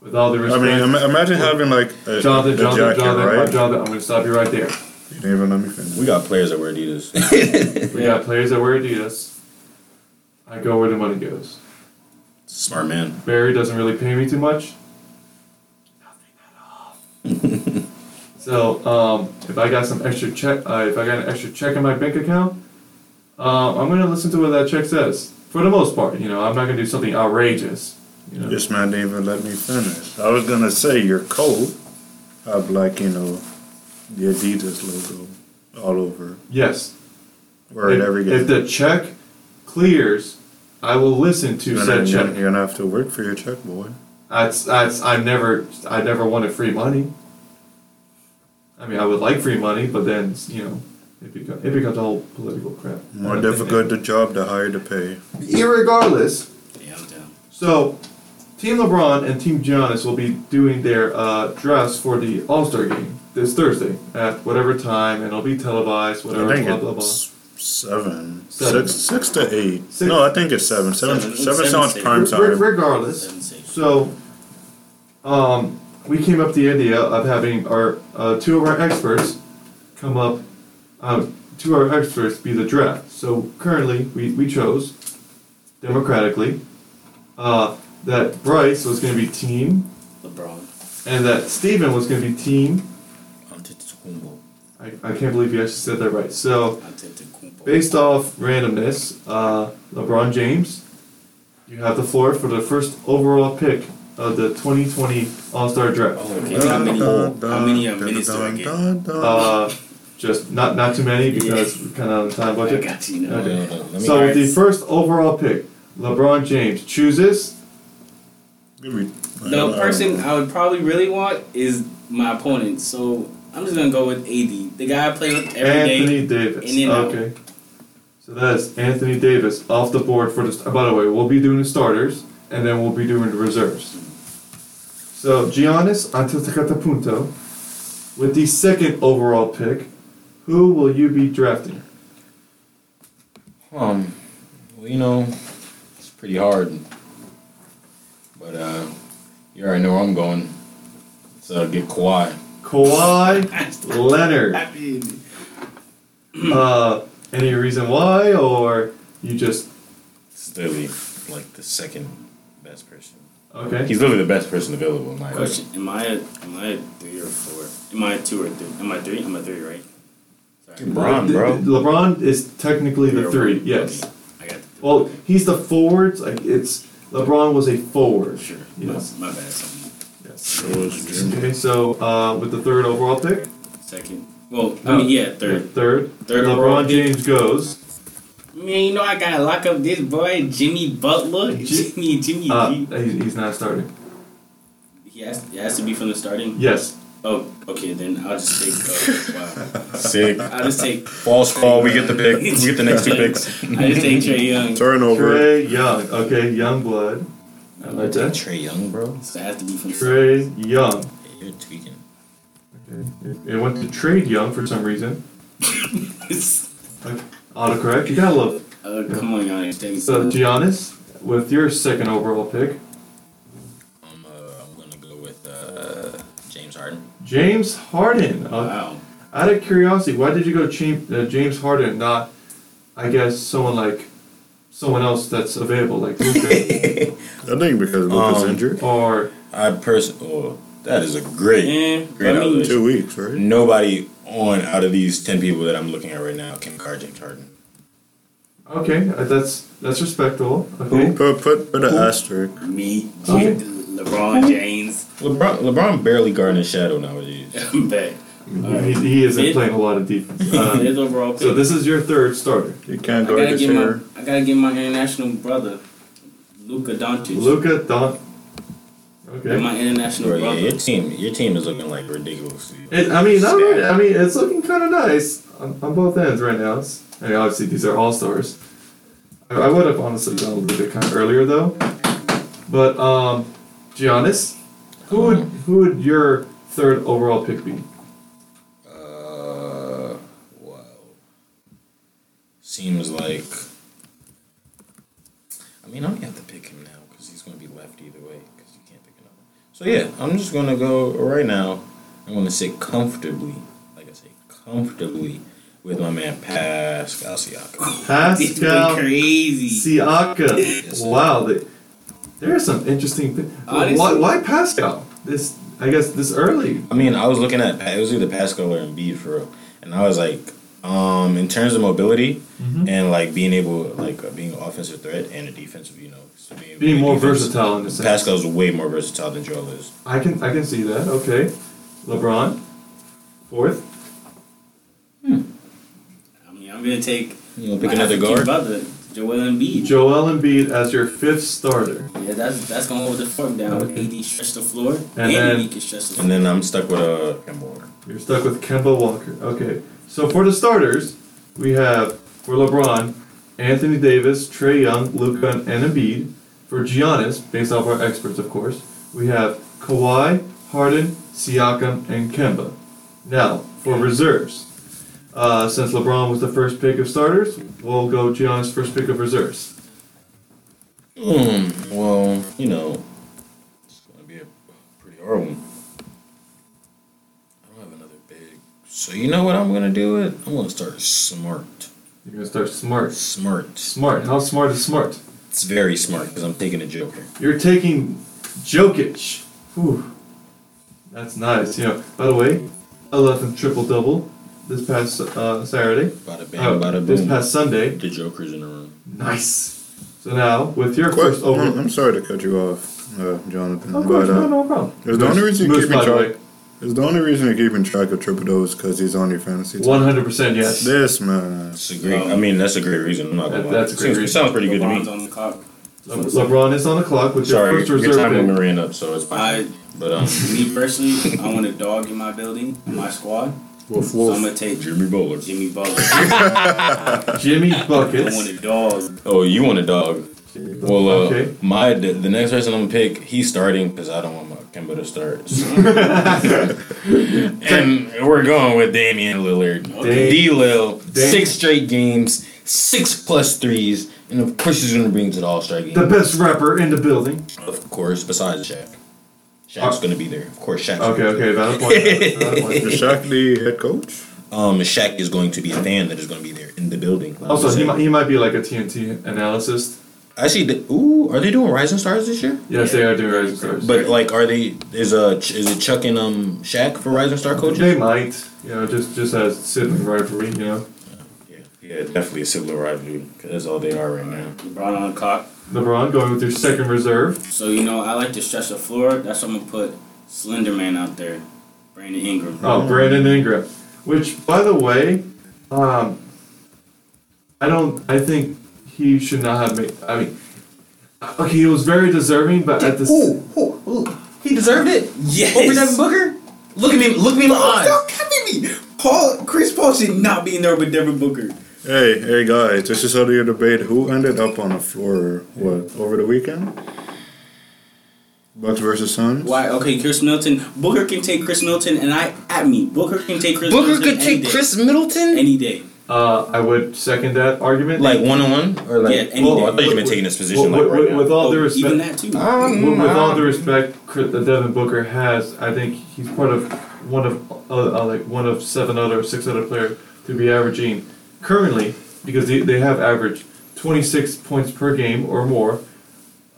With all the I mean, ima- imagine having like a, Jonathan, a Jonathan, jacket, Jonathan, right? Jonathan, I'm going to stop you right there. You didn't even let me finish. We got players that wear Adidas. We got players that wear Adidas. I go where the money goes. Smart man. Barry doesn't really pay me too much. Nothing at all. So um, if I got some extra check, uh, if I got an extra check in my bank account, um, I'm gonna listen to what that check says. For the most part, you know, I'm not gonna do something outrageous. You know. This man didn't even let me finish. I was gonna say your coat have like you know the Adidas logo all over. yes. Or it if, every if the check clears, I will listen to And said you're, check. you're gonna have to work for your check, boy. That's that's I never I never wanted free money. I mean, I would like free money, but then you know, it becomes it becomes a whole political crap. More difficult the job, the higher the pay. Irregardless, Yeah, down. so Team LeBron and Team Giannis will be doing their uh, dress for the All Star game this Thursday at whatever time, and it'll be televised. Whatever, I think blah blah blah. it's seven. Seven. Six, six to eight. Six. No, I think it's seven. Seven, Seven. seven Seven sounds prime Re- re- time. regardless, So, um, we came up with the idea of having our uh, two of our experts come up, uh, two of our experts be the draft. So currently, we, we chose democratically uh, that Bryce was going to be team, LeBron. and that Steven was going to be team. Antetokounmpo. I, I can't believe you actually said that right. So, based off randomness, uh, LeBron James, You have the floor for the first overall pick of the 2020 All Star Draft. Okay, how many, how many uh, minutes do I get? Uh, just not not too many because we're kind of on a time I budget. got you. Know. Okay. Hold on, So with the first overall pick, LeBron James chooses The person I would probably really want is my opponent. So I'm just gonna go with AD, the guy I play with every day. Anthony Davis. in and out. Okay. So that is Anthony Davis off the board for the. By the way, we'll be doing the starters and then we'll be doing the reserves. So Giannis Antetokounmpo, with the second overall pick, who will you be drafting? Um, well, you know, it's pretty hard. But uh, you already know where I'm going. So get Kawhi. Kawhi Leonard. I mean, Uh, any reason why, or you just It's literally like the second best person. Okay? He's literally the best person available in my question: Am I a, am I a three or four? Am I a two or three? Am I three? Am I three? Right. Sorry. LeBron, bro. LeBron is technically the three. four? Yes. Okay, I got. The Well, he's the forward. Like it's LeBron was a forward. Sure. Yes. My, my bad. Something. Yes. Jim. Okay, so uh, with the third overall pick, Second. Well, I mean, yeah, third. third, Third overall LeBron pick. James goes. Man, you know I gotta lock up this boy, Jimmy Butler. Jimmy, Jimmy Uh, G. he- he's not starting. He has, he has to be from the starting. Yes. Oh, okay. Then I'll just take. Uh, wow. Sick. I'll just take. False call. We get the pick. We get the next two picks. I just take Trae Young. Turnover. Trae Young. Okay, young blood. I like that. Trae Young, bro. So it has to be from. Trae Young. Hey, you're tweaking. Okay. It it went to trade Young for some reason. Autocorrect. You gotta love. uh, come on, y'all. So Giannis, with your second overall pick, I'm, uh, I'm gonna go with uh, James Harden. James Harden. Uh, Wow. Out of curiosity, why did you go James, uh, James Harden, not, I guess, someone like, someone else that's available, like Luka, I think because Luka's Um, injured. or I person. Oh, that is a great, Yeah, great I mean, outlet. Two weeks, right? Nobody on out of these ten people that I'm looking at right now can guard James Harden. Okay, uh, that's that's respectable. Okay, Put put put an asterisk. me, Okay. LeBron James. LeBron, LeBron barely guarding his shadow nowadays. Bet. he, he isn't Fifth- playing a lot of defense. Um, Fifth overall pick. so this is your third starter, You can't I guard gotta his get my. I gotta get my international brother, Luka Doncic. Luka Don. Get Okay, my international Bro, yeah, brother. your team, your team is looking like ridiculous. it, I mean, not really, I mean, it's looking kind of nice on, on both ends right now. It's- I mean, obviously these are all stars. I, I would have honestly gone a little bit kind of earlier though, but um, Giannis, who would who would your third overall pick be? Uh, wow. Seems like. I mean, I'm gonna have to pick him now because he's gonna be left either way because you can't pick another. So yeah, I'm just gonna go right now. I'm gonna sit comfortably, like I say, comfortably with my man Pascal Siakam. This boy Pascal crazy. Siakam. Wow, they, there are some interesting things. Why, why Pascal? This I guess this early. I mean, I was looking at it was either Pascal or Embiid for real, and I was like, um, in terms of mobility and like being able, like uh, being an offensive threat and a defensive, you know, so being, Being more defense- versatile in the sense. Pascal's way more versatile than Joel is. I can I can see that. Okay, LeBron, fourth. I mean, I'm gonna take You know, pick my another African guard. brother, Joel Embiid. Joel Embiid as your fifth starter. Yeah, that's that's gonna hold the fork down. Okay. AD stretch the floor, and, And then- Embiid can stretch the floor. And then I'm stuck with a uh, Kemba Walker. You're stuck with Kemba Walker. Okay, so for the starters, we have for LeBron, Anthony Davis, Trae Young, Luka, and Embiid. For Giannis, based off our experts, of course, we have Kawhi, Harden, Siakam, and Kemba. Now for reserves, uh, since LeBron was the first pick of starters, we'll go Giannis' first pick of reserves. Mm, well, you know, it's gonna be a pretty hard one. I don't have another big. So you know what I'm gonna do? It. I'm gonna start smart. You're gonna start smart. Smart. Smart. How smart is smart? It's very smart because I'm taking a Joker. You're taking Jokic. Whew. That's nice. You know, by the way, 11th triple double this past uh, Saturday. Bada bing, Uh, bada this past Sunday. the Joker's in the room. Nice. So now with your Quick, first over. I'm sorry to cut you off, uh, Jonathan. Of course, but, uh, no, no problem. Is the only reason you're keeping the track? way. Is the only reason you're keeping track of triple doubles because he's on your fantasy team? One hundred percent yes. This man. That's a great. I mean, that's a great reason. I'm not gonna That- lie. that's a great Seems- reason. Sounds pretty good to LeBron's me. on the clock. Le- LeBron is on the clock with Sorry, your first your reserve time pick. limit ran up, so it's I. But um, me personally, I want a dog in my building, in my squad. Wolf, So. I'm gonna take Jimmy Butler. Jimmy Butler. Jimmy Buckets. I want a dog. Oh, you want a dog? Well, uh, Okay. my the, the next person I'm gonna pick, he's starting because I don't want my Kemba to start. so. and we're going with Damian Lillard. Okay. D Lil, six straight games, six plus threes, and of course he's gonna bring to the All Star game. The best rapper in the building. Of course, besides Shaq. Shaq's gonna be there. Of course, Shaq's Okay, okay, valid point. Valid point. Is Shaq the head coach? there. Um, Shaq is going to be a fan that is going to be there in the building. Also, he might, he might be like a TNT analyst. Actually, the, ooh, are they doing Rising Stars this year? Yes, they are doing Rising Stars. But like, are they? Is uh, is it Chuck and um Shaq for Rising Star coaches? they might, you know, just just as sibling rivalry, you know. Yeah, yeah, definitely a sibling rivalry because that's all they are right now. LeBron on the clock. LeBron going with your second reserve. So you know, I like to stretch the floor. That's why I'm gonna put Slender Man out there, Brandon Ingram. Oh, Brandon Ingram. Which, by the way, um, I don't. I think he should not have made. I mean, okay, he was very deserving, but at the Ooh, ooh, ooh. he deserved it Yes. over Devin Booker. Look at me, look me in the eyes. Stop capping me. Paul, Chris Paul should not be in there with Devin Booker. Hey, hey guys, this is how you debate who ended up on the floor, what, over the weekend? Bucks versus Suns? Why? Okay, Chris Middleton. Booker can take Chris Middleton, and I at me. Booker can take Chris. Booker Middleton could take day. Chris Middleton. any day. uh, I would second that argument. like one on one, or like Yeah, any oh, day. I thought you meant taking this position with, like right with, now. with all Oh, due respect, even that too. with, with all due respect, Chris, that Devin Booker has, I think he's part of one of uh, uh, like one of seven other six other players to be averaging currently because they, they have averaged 26 points per game or more,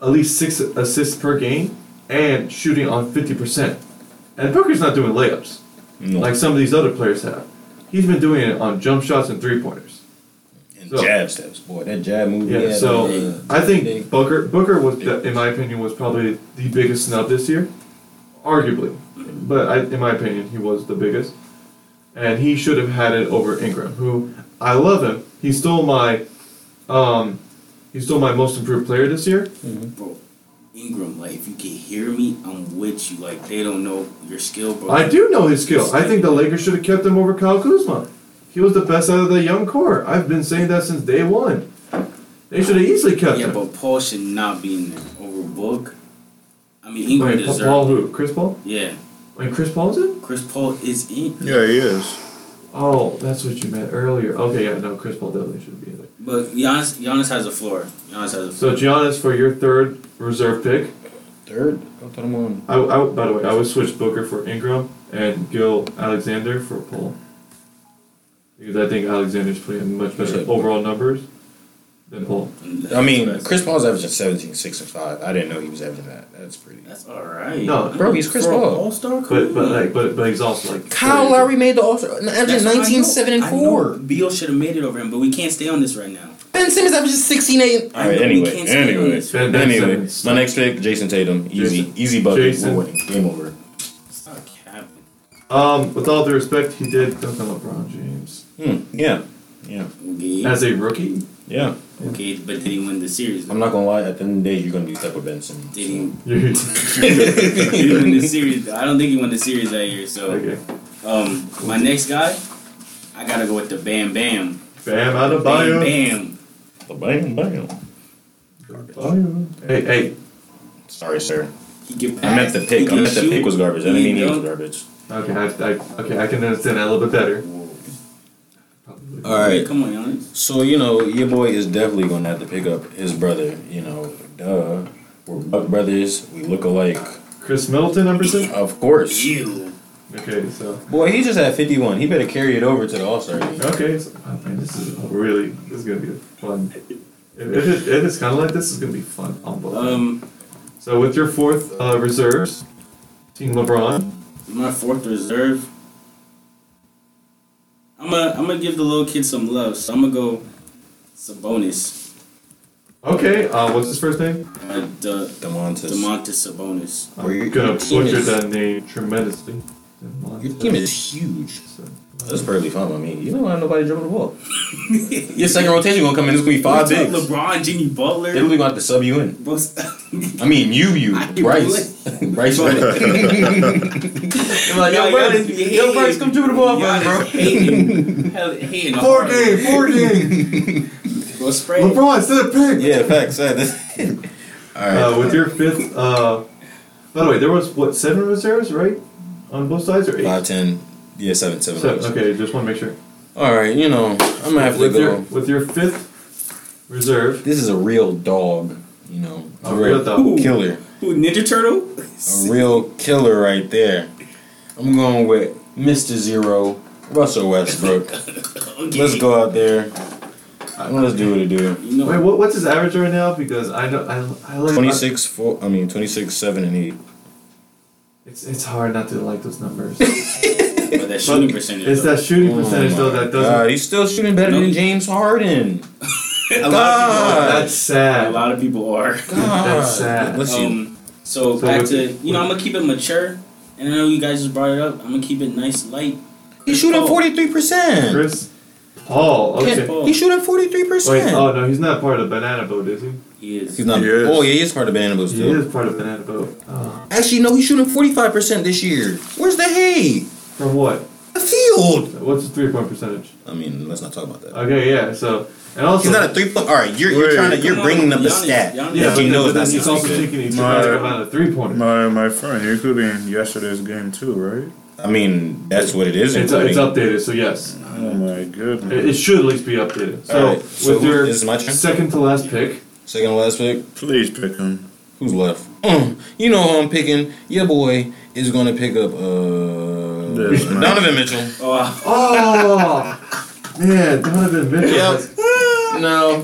at least six assists per game, and shooting on 50%. And Booker's not doing layups No. like some of these other players have. He's been doing it on jump shots and three pointers. and so- jab steps, boy. That jab move. Yeah, so uh, I think. Booker Booker was, in my opinion, was probably the biggest snub this year, arguably. But I, in my opinion, he was the biggest, and he should have had it over Ingram, who I love him. He stole my, um, he stole my most improved player this year. bro. Ingram, like if you can hear me, I'm with you. Like they don't know your skill, bro. I do know his skill. I think the Lakers should have kept him over Kyle Kuzma. He was the best out of the young core. I've been saying that since day one. They should have easily kept Yeah, him. Yeah, but Paul should not be in there over Book. I mean, Ingram Wait, Pa- deserves. Paul who? Chris Paul? Yeah, Wait, Chris Paul's in? Chris Paul is in. Yeah, he is. Oh, that's what you meant earlier. Okay, yeah, no, Chris Paul definitely should be in there. But Giannis, Giannis has a floor. Giannis has a So floor. Giannis for your third reserve pick. third. I thought I'm on. I, I by the way, I would switch Booker for Ingram and Gil Alexander for Paul. Because I think Alexander's playing much better overall numbers than Paul. I mean, Chris Paul's averaging 17, 6, and 5. I didn't know he was averaging that. That's pretty. That's all right. No, bro, he's Chris Paul. All-star. But but like but but he's also like Kyle. Lowry made the All Star, That's averaging what 19, 7, and 4. Beal should have made it over him, but we can't stay on this right now. Ben Simmons averages 16, 8. I Alright, know we anyway. can't stay on Anyway. this. Ben- Ben Anyway. Simmons. My next pick, Jayson Tatum. Easy. Jason- Easy bucket. Jason. We're winning. Game over. Stop capping. Um, with all due respect, he did dunk on LeBron James Hmm. Yeah. Yeah. As a rookie. Yeah. Okay, but did he win the series? I'm not going to lie. At the end of the day, you're going to be stuck with Ben Simmons. Did he? Did he win the series? I don't think he won the series that year. So, okay, um, my next guy, I gotta go with the Bam Bam. Bam out of Bam bio. Bam. The Bam, bam. Bio. Hey hey. Sorry, sir. He can. I meant the pick. I can meant the pick was garbage. I didn't mean he was garbage. Okay, I, I okay I can understand that a little bit better. All right. Come on, Giannis. So you know, your boy is definitely gonna have to pick up his brother. You know, duh. We're Buck brothers. We look alike. Chris Middleton, number six. Of course. Ew. Okay, so Boy, he just had 51. He better carry it over to the All Star game. okay, so, oh, man, this is really this is gonna be fun. If, if it, if it's kind of like this, is gonna be fun on both. Um, so with your fourth uh, reserves, Team LeBron. my fourth reserve. I'm gonna I'm gonna give the little kid some love, so I'm gonna go Sabonis. Okay, uh, what's his first name? Uh, the Demontis. Demontis Sabonis. Or your- I'm gonna your team butcher is- that name tremendously. Your team is huge. That's perfectly fine by me. You don't have nobody dribbling the ball. Your second rotation gonna come in. It's gonna be five What's bigs. LeBron, Jimmy Butler. They literally gonna have to sub you in. Bro, I mean, you, you, I can Bryce, Bryce Bennett. They're like, yo, Y'all Bryce, just yo. Bryce, come dribble the ball Y'all bro. just hating. Hell, hating Four game, four game. Go spray. LeBron, set a pick. Yeah, facts. All right. Uh, with your fifth, uh, by the way, there was what seven reserves, right, on both sides or eight? Five, ten. Yeah, seven, seven. Seven. Okay, just want to make sure. All right, you know, I'm gonna have to with your go. with your fifth reserve, This is a real dog. You know, a real dog. Ooh. killer. Who, Ninja Turtle? A real killer right there. I'm going with Mr. Zero, Russell Westbrook. Okay. Let's go out there. Let's do what it do. You know, Wait, what, what's his average right now? Because I know I I like 26, four, I mean, 26, 7, and 8. It's it's hard not to like those numbers. but that shooting percentage. it's though. that shooting Oh percentage though that doesn't. he's still shooting better No. than James Harden. a God. That's of people. A sad. lot of people are. God. That's sad. Let's see. Um, so, So back to you know, I'm gonna keep it mature, and I know you guys just brought it up. I'm gonna keep it nice, light. He's shooting Paul. 43%. Chris Paul. Okay. Paul. He's shooting 43%. Oh no, he's not part of the Banana Boat, is he? He is. He's not. He is. Oh, yeah, he is part of Banana Boats, He too. is part of Banana Boat. Oh. Actually, no, he's shooting 45% this year. Where's the hate? From what? The field. What's the three point percentage? I mean, let's not talk about that. Okay, yeah. So and also He's not a three point. All right, you're, you're trying to you're bringing up the stat. Giannis- yeah, that but, you know then, is not then he's also something good. taking into My- a three pointer. My my friend, you're including yesterday's game too, right? I mean, that's what it is. It's, including- it's updated, so yes, Oh my goodness! it should at least be updated. So Alright, so with your is my turn? second to last pick, Second to last pick. Please pick him. Who's left? Mm, you know who I'm picking. Your boy is gonna pick up uh This man. Donovan Mitchell. Oh, oh man, Donovan Mitchell. Yep. No.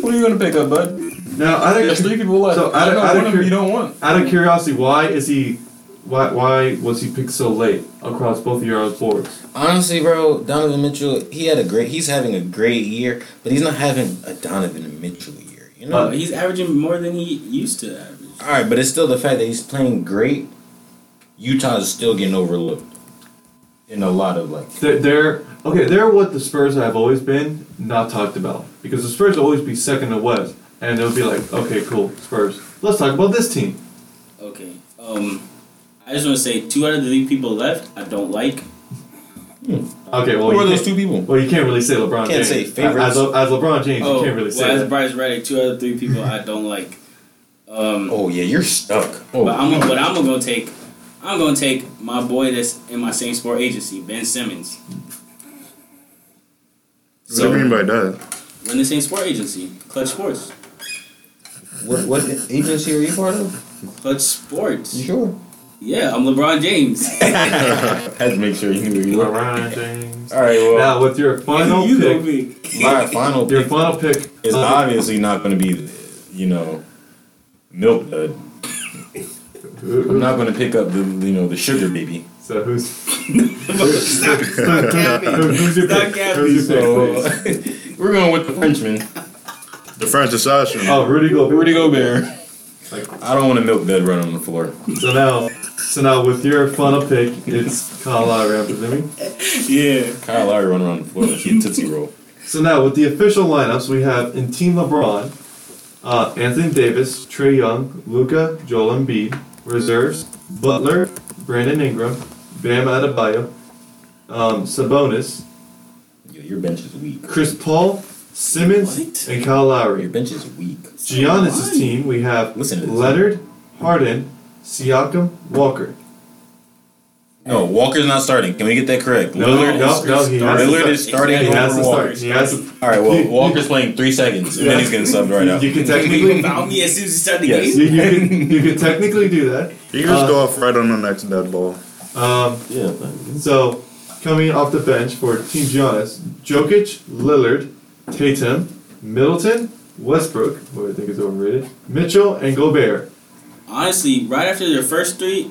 What are you gonna pick up, bud? Now, out There's of, three people left. So, I out of- know out of one of you don't want. out of curiosity, why is he? Why why was he picked so late across both of your boards? Honestly, bro, Donovan Mitchell, he had a great. He's having a great year, but he's not having a Donovan Mitchell year. You know. Uh, he's averaging more than he used to average. All right, but it's still the fact that he's playing great. Utah is still getting overlooked in a lot of like. They're, they're okay. They're what the Spurs have always been, not talked about. Because the Spurs will always be second to West, and they'll be like, okay, cool, Spurs. Let's talk about this team. Okay. Um, I just want to say two out of the three people left I don't like. Okay, well, Who are those two people? Well, you can't really say LeBron Can't James. say favorites. As, as LeBron James, Oh, you can't really well, say as that. Bryce Reddick, two out of three people I don't like. Um, Oh yeah, you're stuck. Oh, But I'm but I'm gonna take I'm gonna take my boy that's in my same sport agency, Ben Simmons. What do you mean by that? We're in the same sport agency, Clutch Sports. what what agency are you part of? Clutch Sports. You sure? Yeah, I'm LeBron James. Had to make sure you knew who you were. LeBron James. All right, well, Now, with your final you go pick, my final your pick final pick is uh, obviously not going to be, you know, milk dud. I'm not going to pick up the you know the sugar baby. So who's Stop capping. who's your pick? Who's your pick? please? we're going with the Frenchman, The French assassin. Oh, Rudy Gobert. Rudy Gobert. Like, I don't want a milk dud run on the floor. so now, so now with your final pick, it's Kyle Lowry, I'm presuming. Yeah. Kyle Lowry run around the floor like he a tootsie roll. So now with the official lineups, we have in Team LeBron, uh, Anthony Davis, Trae Young, Luka, Joel Embiid. Reserves: Butler, Brandon Ingram, Bam Adebayo, um, Sabonis, Yeah, your bench is weak. Chris Paul, Simmons, What? and Kyle Lowry. Your Lowry. bench is weak. Giannis' Why? team, we have Listen to this. Leonard, Harden, Siakam, Walker. No, Walker's not starting. Can we get that correct? No, Lillard, no, is, no, he has to Lillard start. is starting He has over to Walker. start. He has to. All right, well, Walker's playing three seconds, and then he's getting subbed right now. You can technically, found me as soon as you started the Yes. game. you, you can, you can technically do that. He can just Uh, go off right on the next dead ball. Um, Yeah. So, coming off the bench for Team Giannis, Jokic, Lillard, Tatum, Middleton, Westbrook, who I think is overrated, Mitchell, and Gobert. Honestly, right after their first three,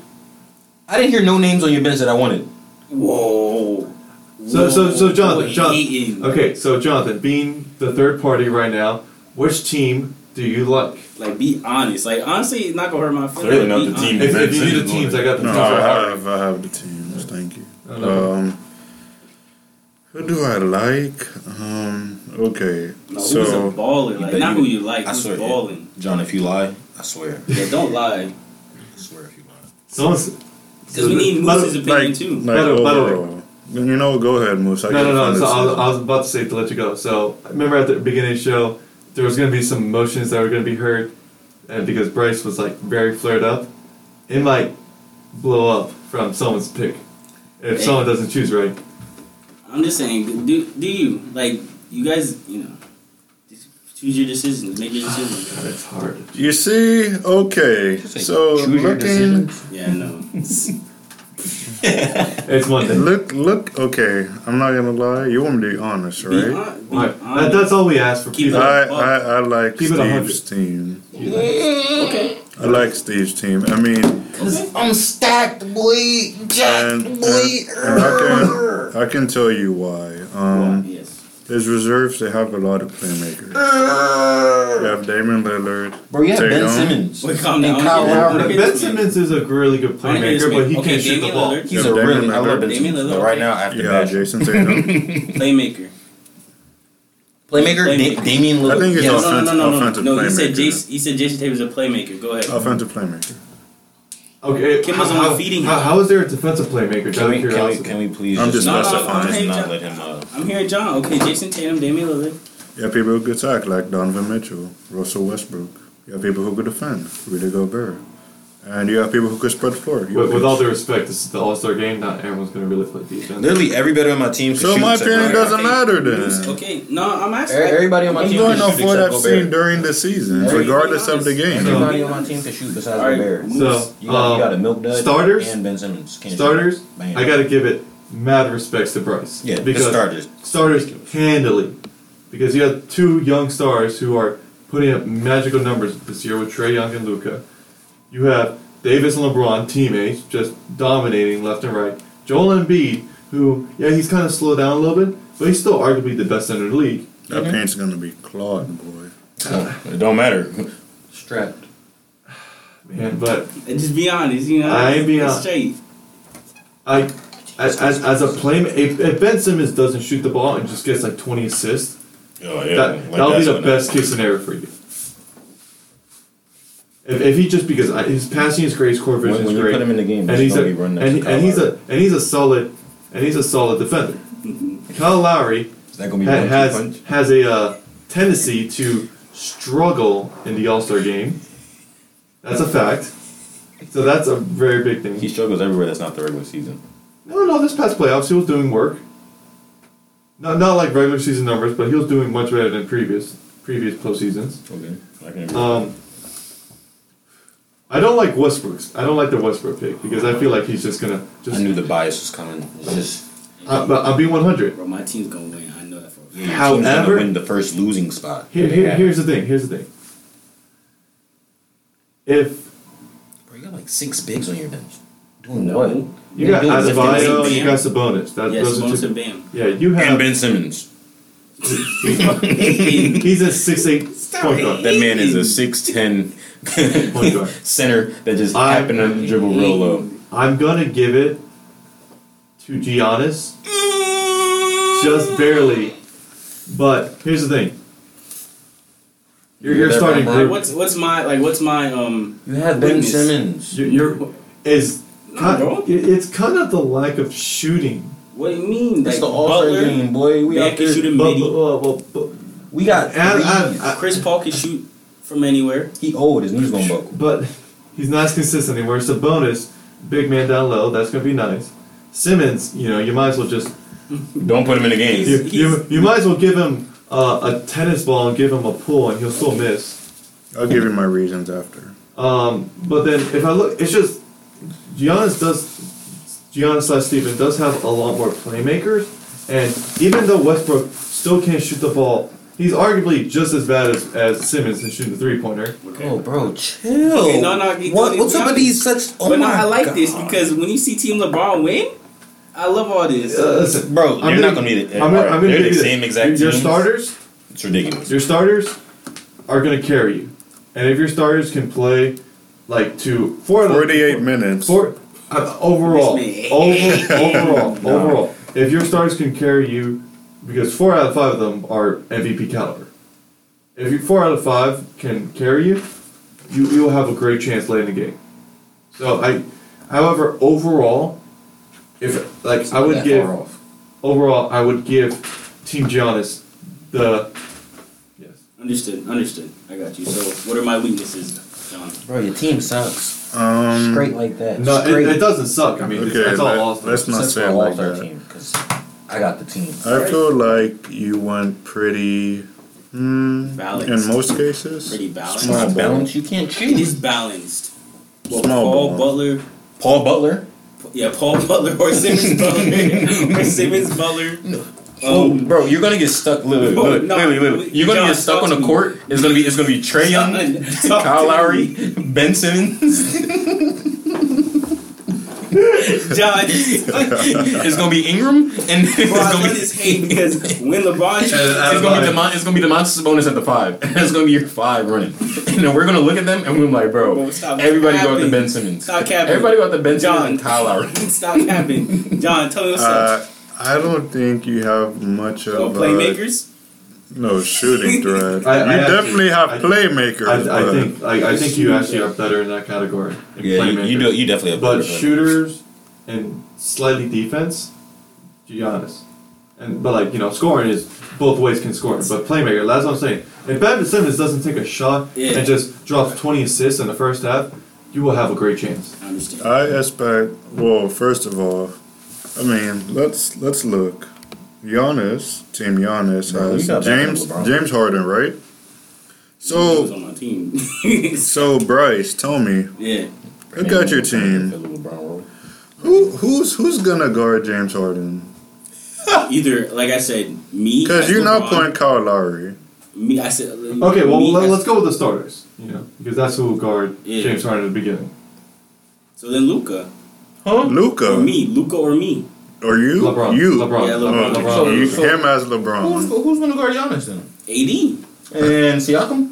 I didn't hear no names on your bench that I wanted. whoa. So, so, so, Jonathan, Jonathan. Okay, so Jonathan, being the third party right now, which team do you like? Like, be honest. Like, honestly, it's not gonna hurt my feelings. Clearly not the team. honest. If, Ben if you need the Simmons teams, I got the No, teams. I have, I have the teams. Thank you. Um, who do I like? Um, okay, No, who's so a baller? Like, not you- who you like. I Who's swear, balling? John, if you lie, I swear. Yeah, don't lie. I swear if you lie. Someone's Because we need By Moose's opinion like, too. like By the- by the way- overall. You know, go ahead, Moose. I No, no, no. So I was. I was about to say to let you go. So remember at the beginning of the show, there was going to be some emotions that were going to be heard, and because Bryce was like very flared up, it might blow up from someone's pick if Hey. someone doesn't choose right. I'm just saying, do do you like you guys? You know, choose your decisions. Make your decisions. God, it's hard. You see, okay, so Choose your looking, decisions. Yeah, I know. It's Monday. look, look. Okay, I'm not gonna lie. You want me to be honest, Be, right? be All right, that, that's all we ask for Keep I. I, I like Keep it a hundred. Steve's team. okay. I like Steve's team. I mean, okay. I'm stacked, boy. and, and, and I can I can tell you why. Um, yes. his reserves they have a lot of playmakers. Uh. You have Damian Lillard. Bro, you have Ben Simmons. Wait, calm down. Kyle Lowry. look at Ben. Simmons is a really good I wanna hear this playmaker, but he Okay, can't shoot the ball. Lillard. He's a really. I love Ben Lillard. Damian But Lillard. right now, I have Yeah. Jayson Tatum. Playmaker. Playmaker, Playmaker. Da- Damian Lillard. I think he's yes. No, no, no, no, no. Offensive No, he said playmaker. Jason. He said Jayson Tatum's a playmaker. Go ahead. Offensive playmaker. Okay, Kim how, was only how, feeding how, him. how is there a defensive playmaker? Can Out we, can we, can we please I'm just just No, no, not, specifying. okay, not John. let him? Uh, I'm hearing John. Okay, Jayson Tatum, Damian Lillard. You have people who could attack, like Donovan Mitchell, Russell Westbrook. You have people who could defend, Rudy Gobert. And you have people who could spread the floor. With, with all due respect, this is the All Star game. Not everyone's going to really play defense. literally everybody on my team. So my opinion doesn't matter then. Okay, no, I'm asking. Everybody on my I'm team going can off shoot what I've seen during the season, Everybody regardless of the game. Everybody on my team can shoot besides All right, Gobert. Moose. So, You got, you got a um, milk dud starters? and Ben Simmons. Can't starters, Bam. I got to give it mad respects to Bryce. Yeah, because because starters. starters handily, because you have two young stars who are putting up magical numbers this year with Trae Young and Luka. You have Davis and LeBron, teammates, just dominating left and right. Joel Embiid, who yeah he's kind of slowed down a little bit, but he's still arguably the best center in the league. That mm-hmm. paint's gonna be clawed, boy. It don't matter. Strapped. Man, but And just be honest, you know. I ain't being honest. Straight. I as, as, as a playmate, if, if Ben Simmons doesn't shoot the ball and just gets like 20 assists, Oh, yeah. that like that'll be the best case scenario for you. If, if he just because I, his passing is great, his court vision When, when is you put him in the game, and he's a and, and he's a and he's a solid and he's a solid defender. Kyle Lowry Is that gonna be ha- has punch? has a uh, tendency to struggle in the All Star game. That's a fact. So that's a very big thing. He struggles everywhere. That's not the regular season. No, no, this past playoffs he was doing work. Not not like regular season numbers, but he was doing much better than previous previous postseasons. Okay, I can agree. Um, I don't like Westbrook's. I don't like the Westbrook pick because I feel like he's just gonna I just. knew the bias was coming. It's just I, but I'll be one hundred. Bro, my team's gonna win. I know that for a fact. yeah, your team's However- gonna win the first losing spot. Here, here, here's the thing. Here's the thing. If Bro, you got like six bigs on your bench. Doing No. what? you They're got doing lifting Adebayo, you got Sabonis. That, Yes, those are bonus and bam. Yeah, you have. And Ben Simmons. he's a six eight point guard. That man is a six ten center that just I- happened to dribble real low. I'm gonna give it to Giannis, just barely. But here's the thing. You're, you're starting wrong, group. what's what's my like? What's my um? You have Ben Weakness. Simmons. You're, you're is No, kind, bro. it's kind of the lack of shooting. What do you mean? That's Like the All Star game, boy. We man out can there. shoot a But, midi. but, well, well, but, We got and, threes. and, Chris Paul can shoot from anywhere. he old. His knees gonna buckle. but he's not as consistent anymore. It's a bonus. Big man down low. That's gonna be nice. Simmons, you know, you might as well just Don't put him in the game. you, you, you might as well give him uh, a tennis ball and give him a pull, and he'll still miss. I'll give you my reasons after. Um, but then if I look, it's just Giannis does Giannis slash Steven does have a lot more playmakers, and even though Westbrook still can't shoot the ball, he's arguably just as bad as, as Simmons in shooting the three pointer. Oh, bro, chill. Okay, no, no, he- What, he- what's up with these such? Oh but no, I like God. this because when you see Team LeBron win, I love all this. Uh, listen, Bro, I'm they're not gonna- gonna be the. I'm gonna, I'm gonna they're the same this. exact Your teams. starters, It's ridiculous. your starters, are going to carry you, and if your starters can play like to four 48 minutes. Four uh, overall, over, overall, No. overall. If your starters can carry you, because four out of five of them are MVP caliber. If you four out of five can carry you, you you will have a great chance late in the game. So I, however, overall, if like I would give off. overall, I would give Team Giannis the yes. Understood. Understood. I got you. So, what are my weaknesses, John? Bro, your team sucks. Um, Straight like that. No, it, it doesn't suck. I mean, it's, Okay, it's all let- awesome. let's not say for it like that. team, because I got the team. I feel like you went pretty. Hmm, Balanced. in most cases. Pretty balanced. Small Small ball. balance, you can't It is choose. balanced. Well, Small Paul ball. Butler, Paul Butler. yeah, Paul Butler or Simmons Butler or Simmons Butler. Oh, Um, bro, you're gonna get stuck. Literally, Bro, literally, no, literally, literally. You're gonna John, get stuck on the court. It's gonna be, it's gonna be Trae Young, Kyle Lowry, me. Ben Simmons. John, it's gonna be Ingram, and it's gonna be. this hate because when LeBron It's tries gonna be Demont, it's gonna be Domantas Sabonis at the five. it's gonna be your five running, and then we're gonna look at them and we're like, bro, Bro, stop everybody go out to. Ben Simmons. Stop capping. Everybody go out to Ben Simmons John, and Kyle Lowry. Stop capping. John, tell me what's up. Uh, I don't think you have much of Oh, uh, playmakers? No shooting threat. I- I you actually- definitely have I- playmakers. I, I but think like, I think you actually are better in that category. In Yeah, you, playmakers. you do. You definitely have. But better play. shooters and slightly defense, Giannis. And but like you know, scoring is both ways can score. But playmaker, that's what I'm saying. If Ben Simmons doesn't take a shot Yeah. and just drops 20 assists in the first half, you will have a great chance. I understand. I expect. Well, first of all, I mean, let's let's look. Giannis, Team Giannis Bro, has you gotta back up James James Harden, right? He was So on my team. so Bryce, tell me, yeah. look at your team. Who who's who's gonna guard James Harden? Either, like I said, me. Because you're not LeBron, playing Kyle Lowry. Me, I said. Okay, well me let, as- us go with the starters. You know, because that's who will guard Yeah. James Harden at the beginning. So then Luka. Huh? Luka Or me. Luka or me. Or you? LeBron. You. LeBron. Yeah, Oh, LeBron. LeBron. So- you- so- him as LeBron. who's gonna guard Giannis then? AD. And Siakam.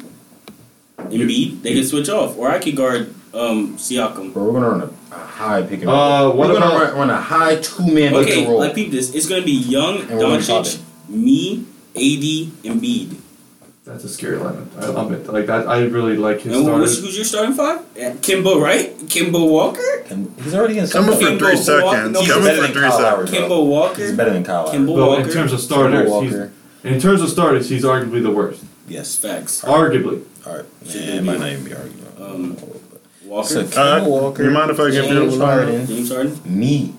Embiid. They can switch off. Or I could guard um, Siakam. Bro, we're gonna run a, a high pick and roll. Uh, what we're gonna run, run a high two man pick and roll. like peep this. It's gonna be Young, And we're Doncic, me, AD, Embiid. That's a scary lineup. I love it. Like that, I really like his And who's, starters. who's your starting five? Yeah, Kemba, right? Kemba Walker. And he's already in Come some up for Kemba three Walker- seconds. no, He's better for than three Kyle Lowry, seconds. Kemba Walker. He's better than Kyle Lowry. Kemba- But Walker. in terms of starters, he's, Walker. in terms of starters, he's arguably the worst. Yes. Facts. Arguably. All right. Should Man, they it might be- not even be arguing. Um, Walker. So Uh, Walker. you mind if I give you a James lineup? Harden, James Harden. me,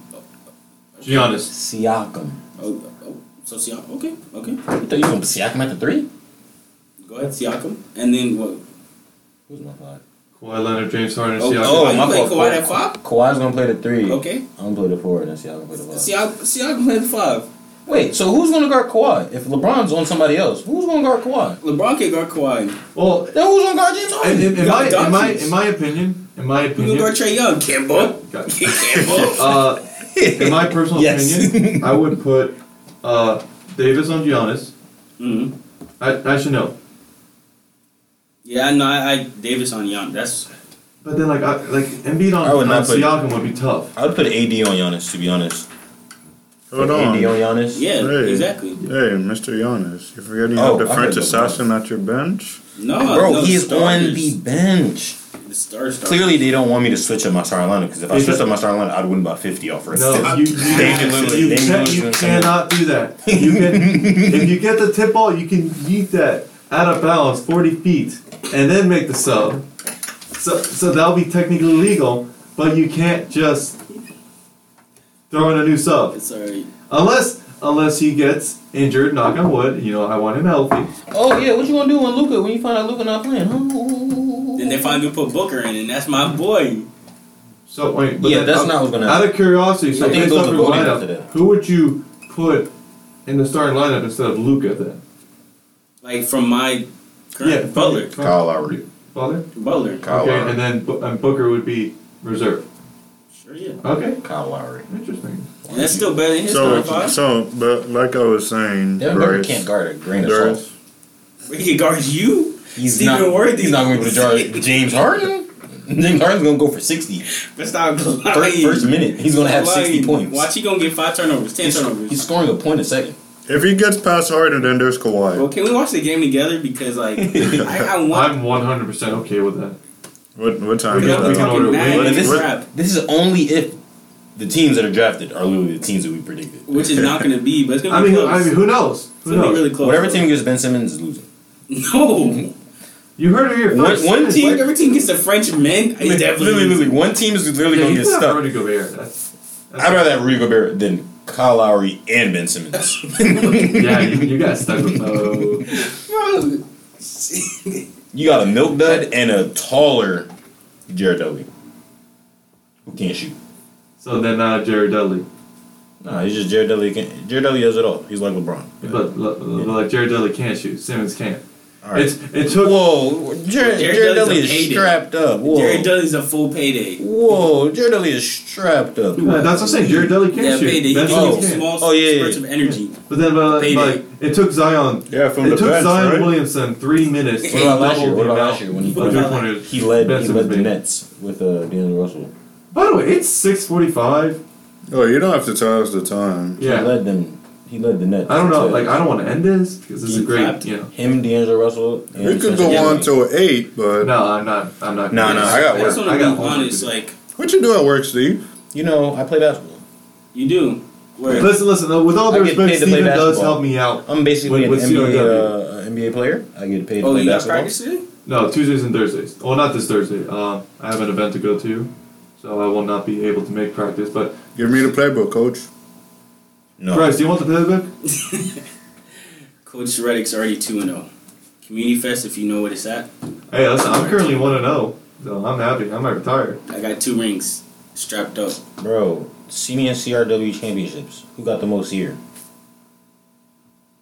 Giannis. Siakam. Oh, oh, so Siakam. Okay, okay. You thought you were gonna put Siakam at the three? Go ahead, Siakam. And then what? Who's my five? Kawhi Leonard, James Harden, Oh, Siakam. oh, you my play fault. Kawhi at five? Kawhi's gonna play the three. Okay. I'm gonna play the four, and then Siakam play the five. Siakam, Siakam played five. Wait, so who's gonna guard Kawhi? If LeBron's on somebody else, who's gonna guard Kawhi? LeBron can guard Kawhi. Well, Then who's gonna guard James in, Harden? in, in, You my, in my in my opinion, in my opinion, You can opinion, guard Trae Young. Kemba. Got- Kemba. uh, in my personal Yes. opinion, I would put uh, Davis on Giannis. hmm I, I should know, Yeah, no, I, I Davis on Young. That's but then like I, like Embiid on, I would on not put- Siakam would be tough. I would put AD on Giannis. To be honest. Hold AD on. on Giannis. yeah, Hey. exactly. Hey, Mr. Giannis, you forgetting you Oh, have the I French heard assassin at your bench? No, Bro, no, he's on starters. the bench. The star starters. Clearly, they don't want me to switch up my starting lineup because if I Is switched it- up my starting lineup, I'd win about fifty off rip. No, you, you, Damian Lillard, you, David can, Lillard's you gonna come cannot do that. You can, if you get the tip ball, you can yeet that out of bounds forty feet and then make the sub. So, so that'll be technically legal, but you can't just throw in a new sub It's alright. unless unless he gets injured. Knock on wood. You know, I want him healthy. Oh yeah, what you gonna do when Luka when you find out Luka not playing? Huh? Then they find finally put Booker in, and that's my boy. So wait, but Yeah, then, that's uh, not what's gonna happen. Out of curiosity, so I think it based goes off to your after lineup, that. who would you put in the starting lineup instead of Luka then? Like from my current Butler. from- Kyle Lowry. Butler. Butler. Kyle okay, Lowry. and then Bu- and Booker would be reserve. Sure, yeah. Okay, Kyle Lowry. interesting. And that's still better than his So, starting five. so, but like I was saying, Devin Booker Bryce, can't guard a grain of there's, salt. He can guard you. He's Stephen not. Worthy. He's not going to be able to James Harden. James Harden's going to go for sixty. But stop First, lying. first minute, he's going to have Stop sixty points. Watch, he gonna get five turnovers, ten He's, turnovers. he's scoring a point a second. If he gets past Harden, then there's Kawhi. Well, can we watch the game together? Because like I, I want. I'm 100 percent okay with that. What what time? We is got- we that? can order mad wings. But this, crap, this is only if the teams that are drafted are literally the teams that we predicted. which is not gonna be, but it's gonna I be mean, close. I mean, who knows? it's Who gonna be really close. Whatever team gets Ben Simmons is losing. No. You heard it here One- first. one It's team- like- Every team gets the French men. He's definitely literally, losing. literally, one team is literally Yeah, going to he's get not stuck. Rudy Gobert. That's, that's I'd rather have Rudy Gobert than Kyle Lowry and Ben Simmons. Yeah, you, you got stuck with Mo. You got a milk dud and a taller Jared Dudley who can't shoot. So then uh, Jared Dudley. Nah, he's just Jared Dudley. Can, Jared Dudley does it all. He's like LeBron. But, but like Jared Dudley can't shoot. Simmons can't. All right. It's it took. Whoa, Jared, Jared Jared, Dudley is payday. strapped up. Whoa, Jared Dudley's a full payday. whoa, Jared Dudley is strapped up. Yeah, that's what I'm saying. Jared Dudley can't Yeah, shoot. payday. He Ben Oh. can't. small Oh, yeah, spurts yeah. of energy. But then, uh, like, it took Zion. Yeah, from it the took bench, Zion right? Williamson three minutes. What about last year? What about last year when he of What three about pointers He led. He led the. Nets with uh, D'Angelo Russell. By the way, it's six forty-five. Oh, you don't have to tell us the time. He Yeah, led them. He led the Nets. I don't know. to- Like, I don't want to end this because this is Getting great. clapped? You know. him, D'Angelo Russell. And We could go Yeah. on Dinwiddie. till eight, but No, I'm not. I'm not. No, no, I got I just work. want I to got be honest. to. Like what you do at work, Steve? You know, I play basketball. you do. Where? Listen, listen. uh, With all I due get respect, paid to Steven does basketball. help me out. I'm basically With- an with NBA COW. uh, NBA player. I get paid to Oh, play you got basketball. practice today? No, Tuesdays and Thursdays. Well, not this Thursday. Um, I have an event to go to, so I will not be able to make practice. But Give me the playbook, coach. No. Bryce, do you want the playbook? Coach Reddick's already two and zero. Community Fest, if you know what it's at. Hey, listen, I'm currently one and zero, so I'm happy. I'm not retired. I got two rings strapped up. Bro, see me in CRW championships. Who got the most here?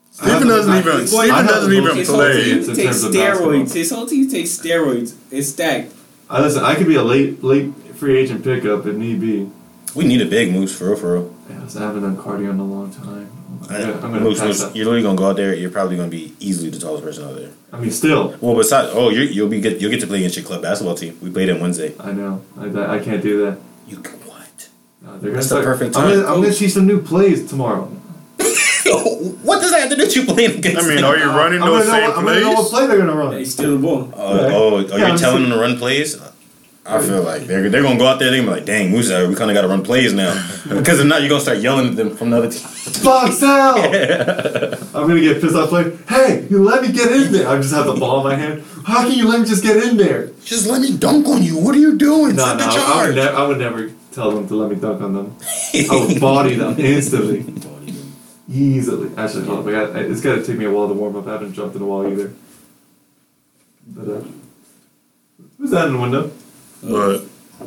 Steven doesn't even. Boy, Steven doesn't even most His whole play. team It's in takes terms steroids. His whole team takes steroids. It's stacked. I listen. I could be a late, late free agent pickup if need be. We need a big moose for real, for real. Yeah, listen, I haven't done cardio in a long time. I'm gonna, I'm gonna moose, pass you're literally gonna go out there. You're probably gonna be easily the tallest person out there. I mean, still, Well, besides, oh, you you'll be get you'll get to play against your club basketball team. We played on Wednesday. I know. I, I can't do that. You can what? No, they're That's gonna the start- perfect I'm time. gonna, I'm gonna see some new plays tomorrow. what does that have to do with you playing against? I mean, them? are you running I'm those gonna know same what- I'm gonna know what plays? play they're gonna run. They steal the ball. Uh, oh, oh, oh, Yeah, you're I'm telling just- them to run plays? I feel like they're, they're gonna go out there. They're gonna be like, "Dang, Musa, we kind of got to run plays now." because if not, you're gonna start yelling at them from the other team. Box out! I'm gonna get pissed off playing. Hey, you let me get in there. I just have the ball in my hand. How can you let me just get in there? Just let me dunk on you. What are you doing? No, Set no, I would, ne- I would never tell them to let me dunk on them. I would body them instantly, easily. Actually, hold up. I got, it's gotta take me a while to warm up. I haven't jumped in a while either. But uh, who's that in the window? But,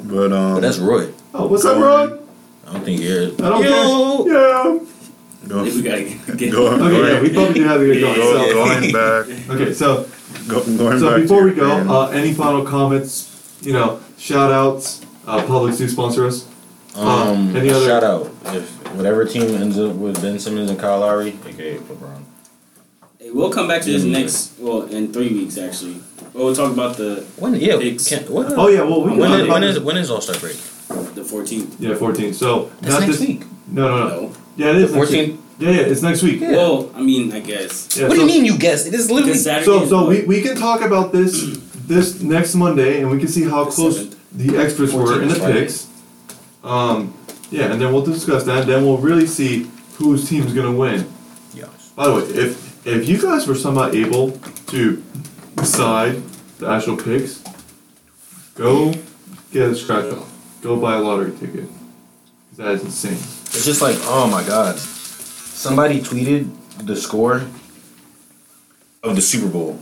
but um, But that's Roy. Oh, what's up, Roy? I don't think you're. I don't Yo! care. Yeah. go, We gotta get, get go, Okay, yeah, we probably do have to get going. go, So, going back, okay, so go, going So back. before we go, uh, any final comments? You know, shout outs. Uh, Publix do sponsor us. Uh, Um, any other- shout out if whatever team ends up with Ben Simmons and Kyle Lowry, aka LeBron. Hey, we'll come back to this next. Well, in three weeks actually. Well, we'll talk about the When? Yeah. Picks. Can, what? Oh yeah, well we When can is, talk when about is it. when is All Star break? the 14th. yeah 14. So That's not next this week. No, no, no. No. Yeah, it is The next 14th? week. Yeah, yeah, it's next week. Yeah. Well, I mean, I guess. Yeah, what do you mean you guessed? It is literally. Saturday So so we, we can talk about this this next Monday and we can see how The close 7th. the experts were in the Friday. picks. Um, yeah, and then we'll discuss that. Then we'll really see whose team's gonna win. Yes. By the way, if if you guys were somehow able to decide the actual picks, go get a scratch off. Go buy a lottery ticket. 'Cause that is insane. It's just like, oh my god. Somebody tweeted the score of the Super Bowl.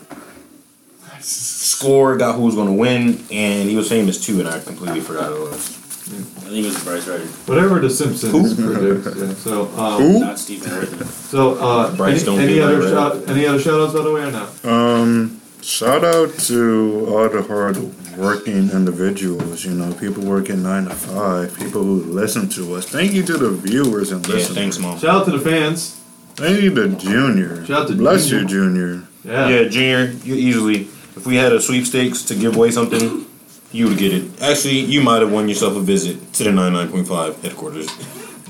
Score got who was going to win, and he was famous too, and I completely forgot who it was. I think it was Bryce Ryder, Whatever the Simpsons predict. Yeah. So um, Who? not Stephen Worthy. so uh, Bryce, any, don't any other that, shout any other shout outs by the way or no? Um, shout out to all the hard working individuals, you know, people working nine to five, people who listen to us. Thank you to the viewers and Yeah, listeners. thanks, mom. Shout out to the fans. Thank you to Junior. Shout out to Bless Junior. you, Junior. Yeah. Yeah, Junior, you easily if we had a sweepstakes to give away something, you would get it. Actually, you might have won yourself a visit to the 99.5 headquarters.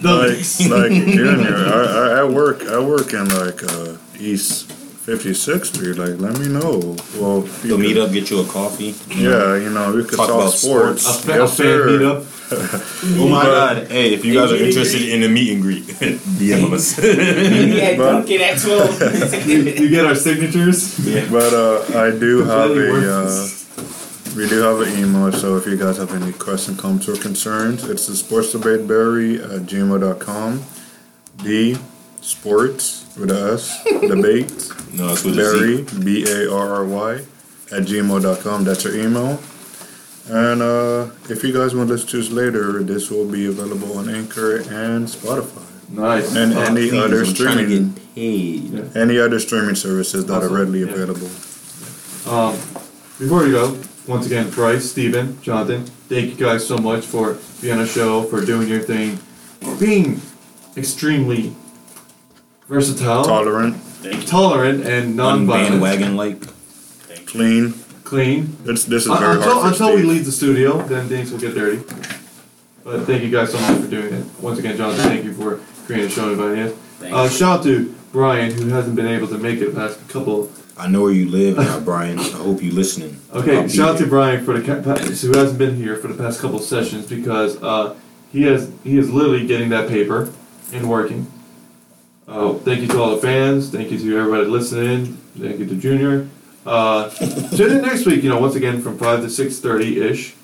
Like, like Junior, I, I, I work, I work in like uh, East 56th Street. Like, let me know. Well, if You'll meet could- up, get you a coffee. Yeah, you know, we could Talk talk, about sports. A, fa- a yes, fan sir. meetup. Oh my god. Hey, if you guys are interested in a meet and greet, DM us. Yeah, But- Duncan at 12. You get our signatures. But uh, I do have Completely a, uh, worthless. we do have an email. So if you guys have any questions, comments, or concerns, it's the sports debate barry at gmail.com. D sports with a S debate no, it's with a barry Z. b a r r y at gmail.com. That's your email. And uh, if you guys want to listen to us later, this will be available on Anchor and Spotify Nice. and Uh, any Please, other I'm trying to streaming get paid. Yeah. any other streaming services that are readily Yeah. available. Um, before we go, once again, Bryce, Steven, Jonathan, thank you guys so much for being on the show, for doing your thing, for being extremely versatile, Tolerant, tolerant, and non-violent, Bandwagon like. clean. clean. It's, this is Un- very until hard for until we Steve. leave the studio, then things will get dirty. But thank you guys so much for doing it. Once again, Jonathan, thank you for creating a show and inviting us. Uh, shout out to Brian, who hasn't been able to make it the past couple I know where you live now, Brian. I hope you listening. Okay, I'll be shout out to there. Brian for the ca- pa- who hasn't been here for the past couple of sessions because uh, he has he is literally getting that paper and working. Uh, thank you to all the fans. Thank you to everybody listening. Thank you to Junior. Uh, tune in next week. You know, once again from five to six thirty ish.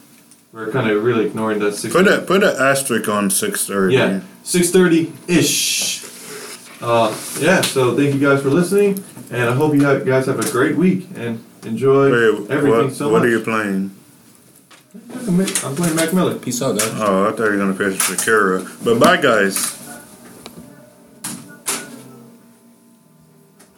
We're kind of really ignoring that six. Put a put an asterisk on six thirty. Yeah, six thirty ish. Uh, yeah. So thank you guys for listening, and I hope you have, guys have a great week and enjoy Wait, everything what, so what much. are you playing? I'm playing Mac Miller. Peace out, guys. Oh, I thought you were gonna play Shakira. But bye, guys.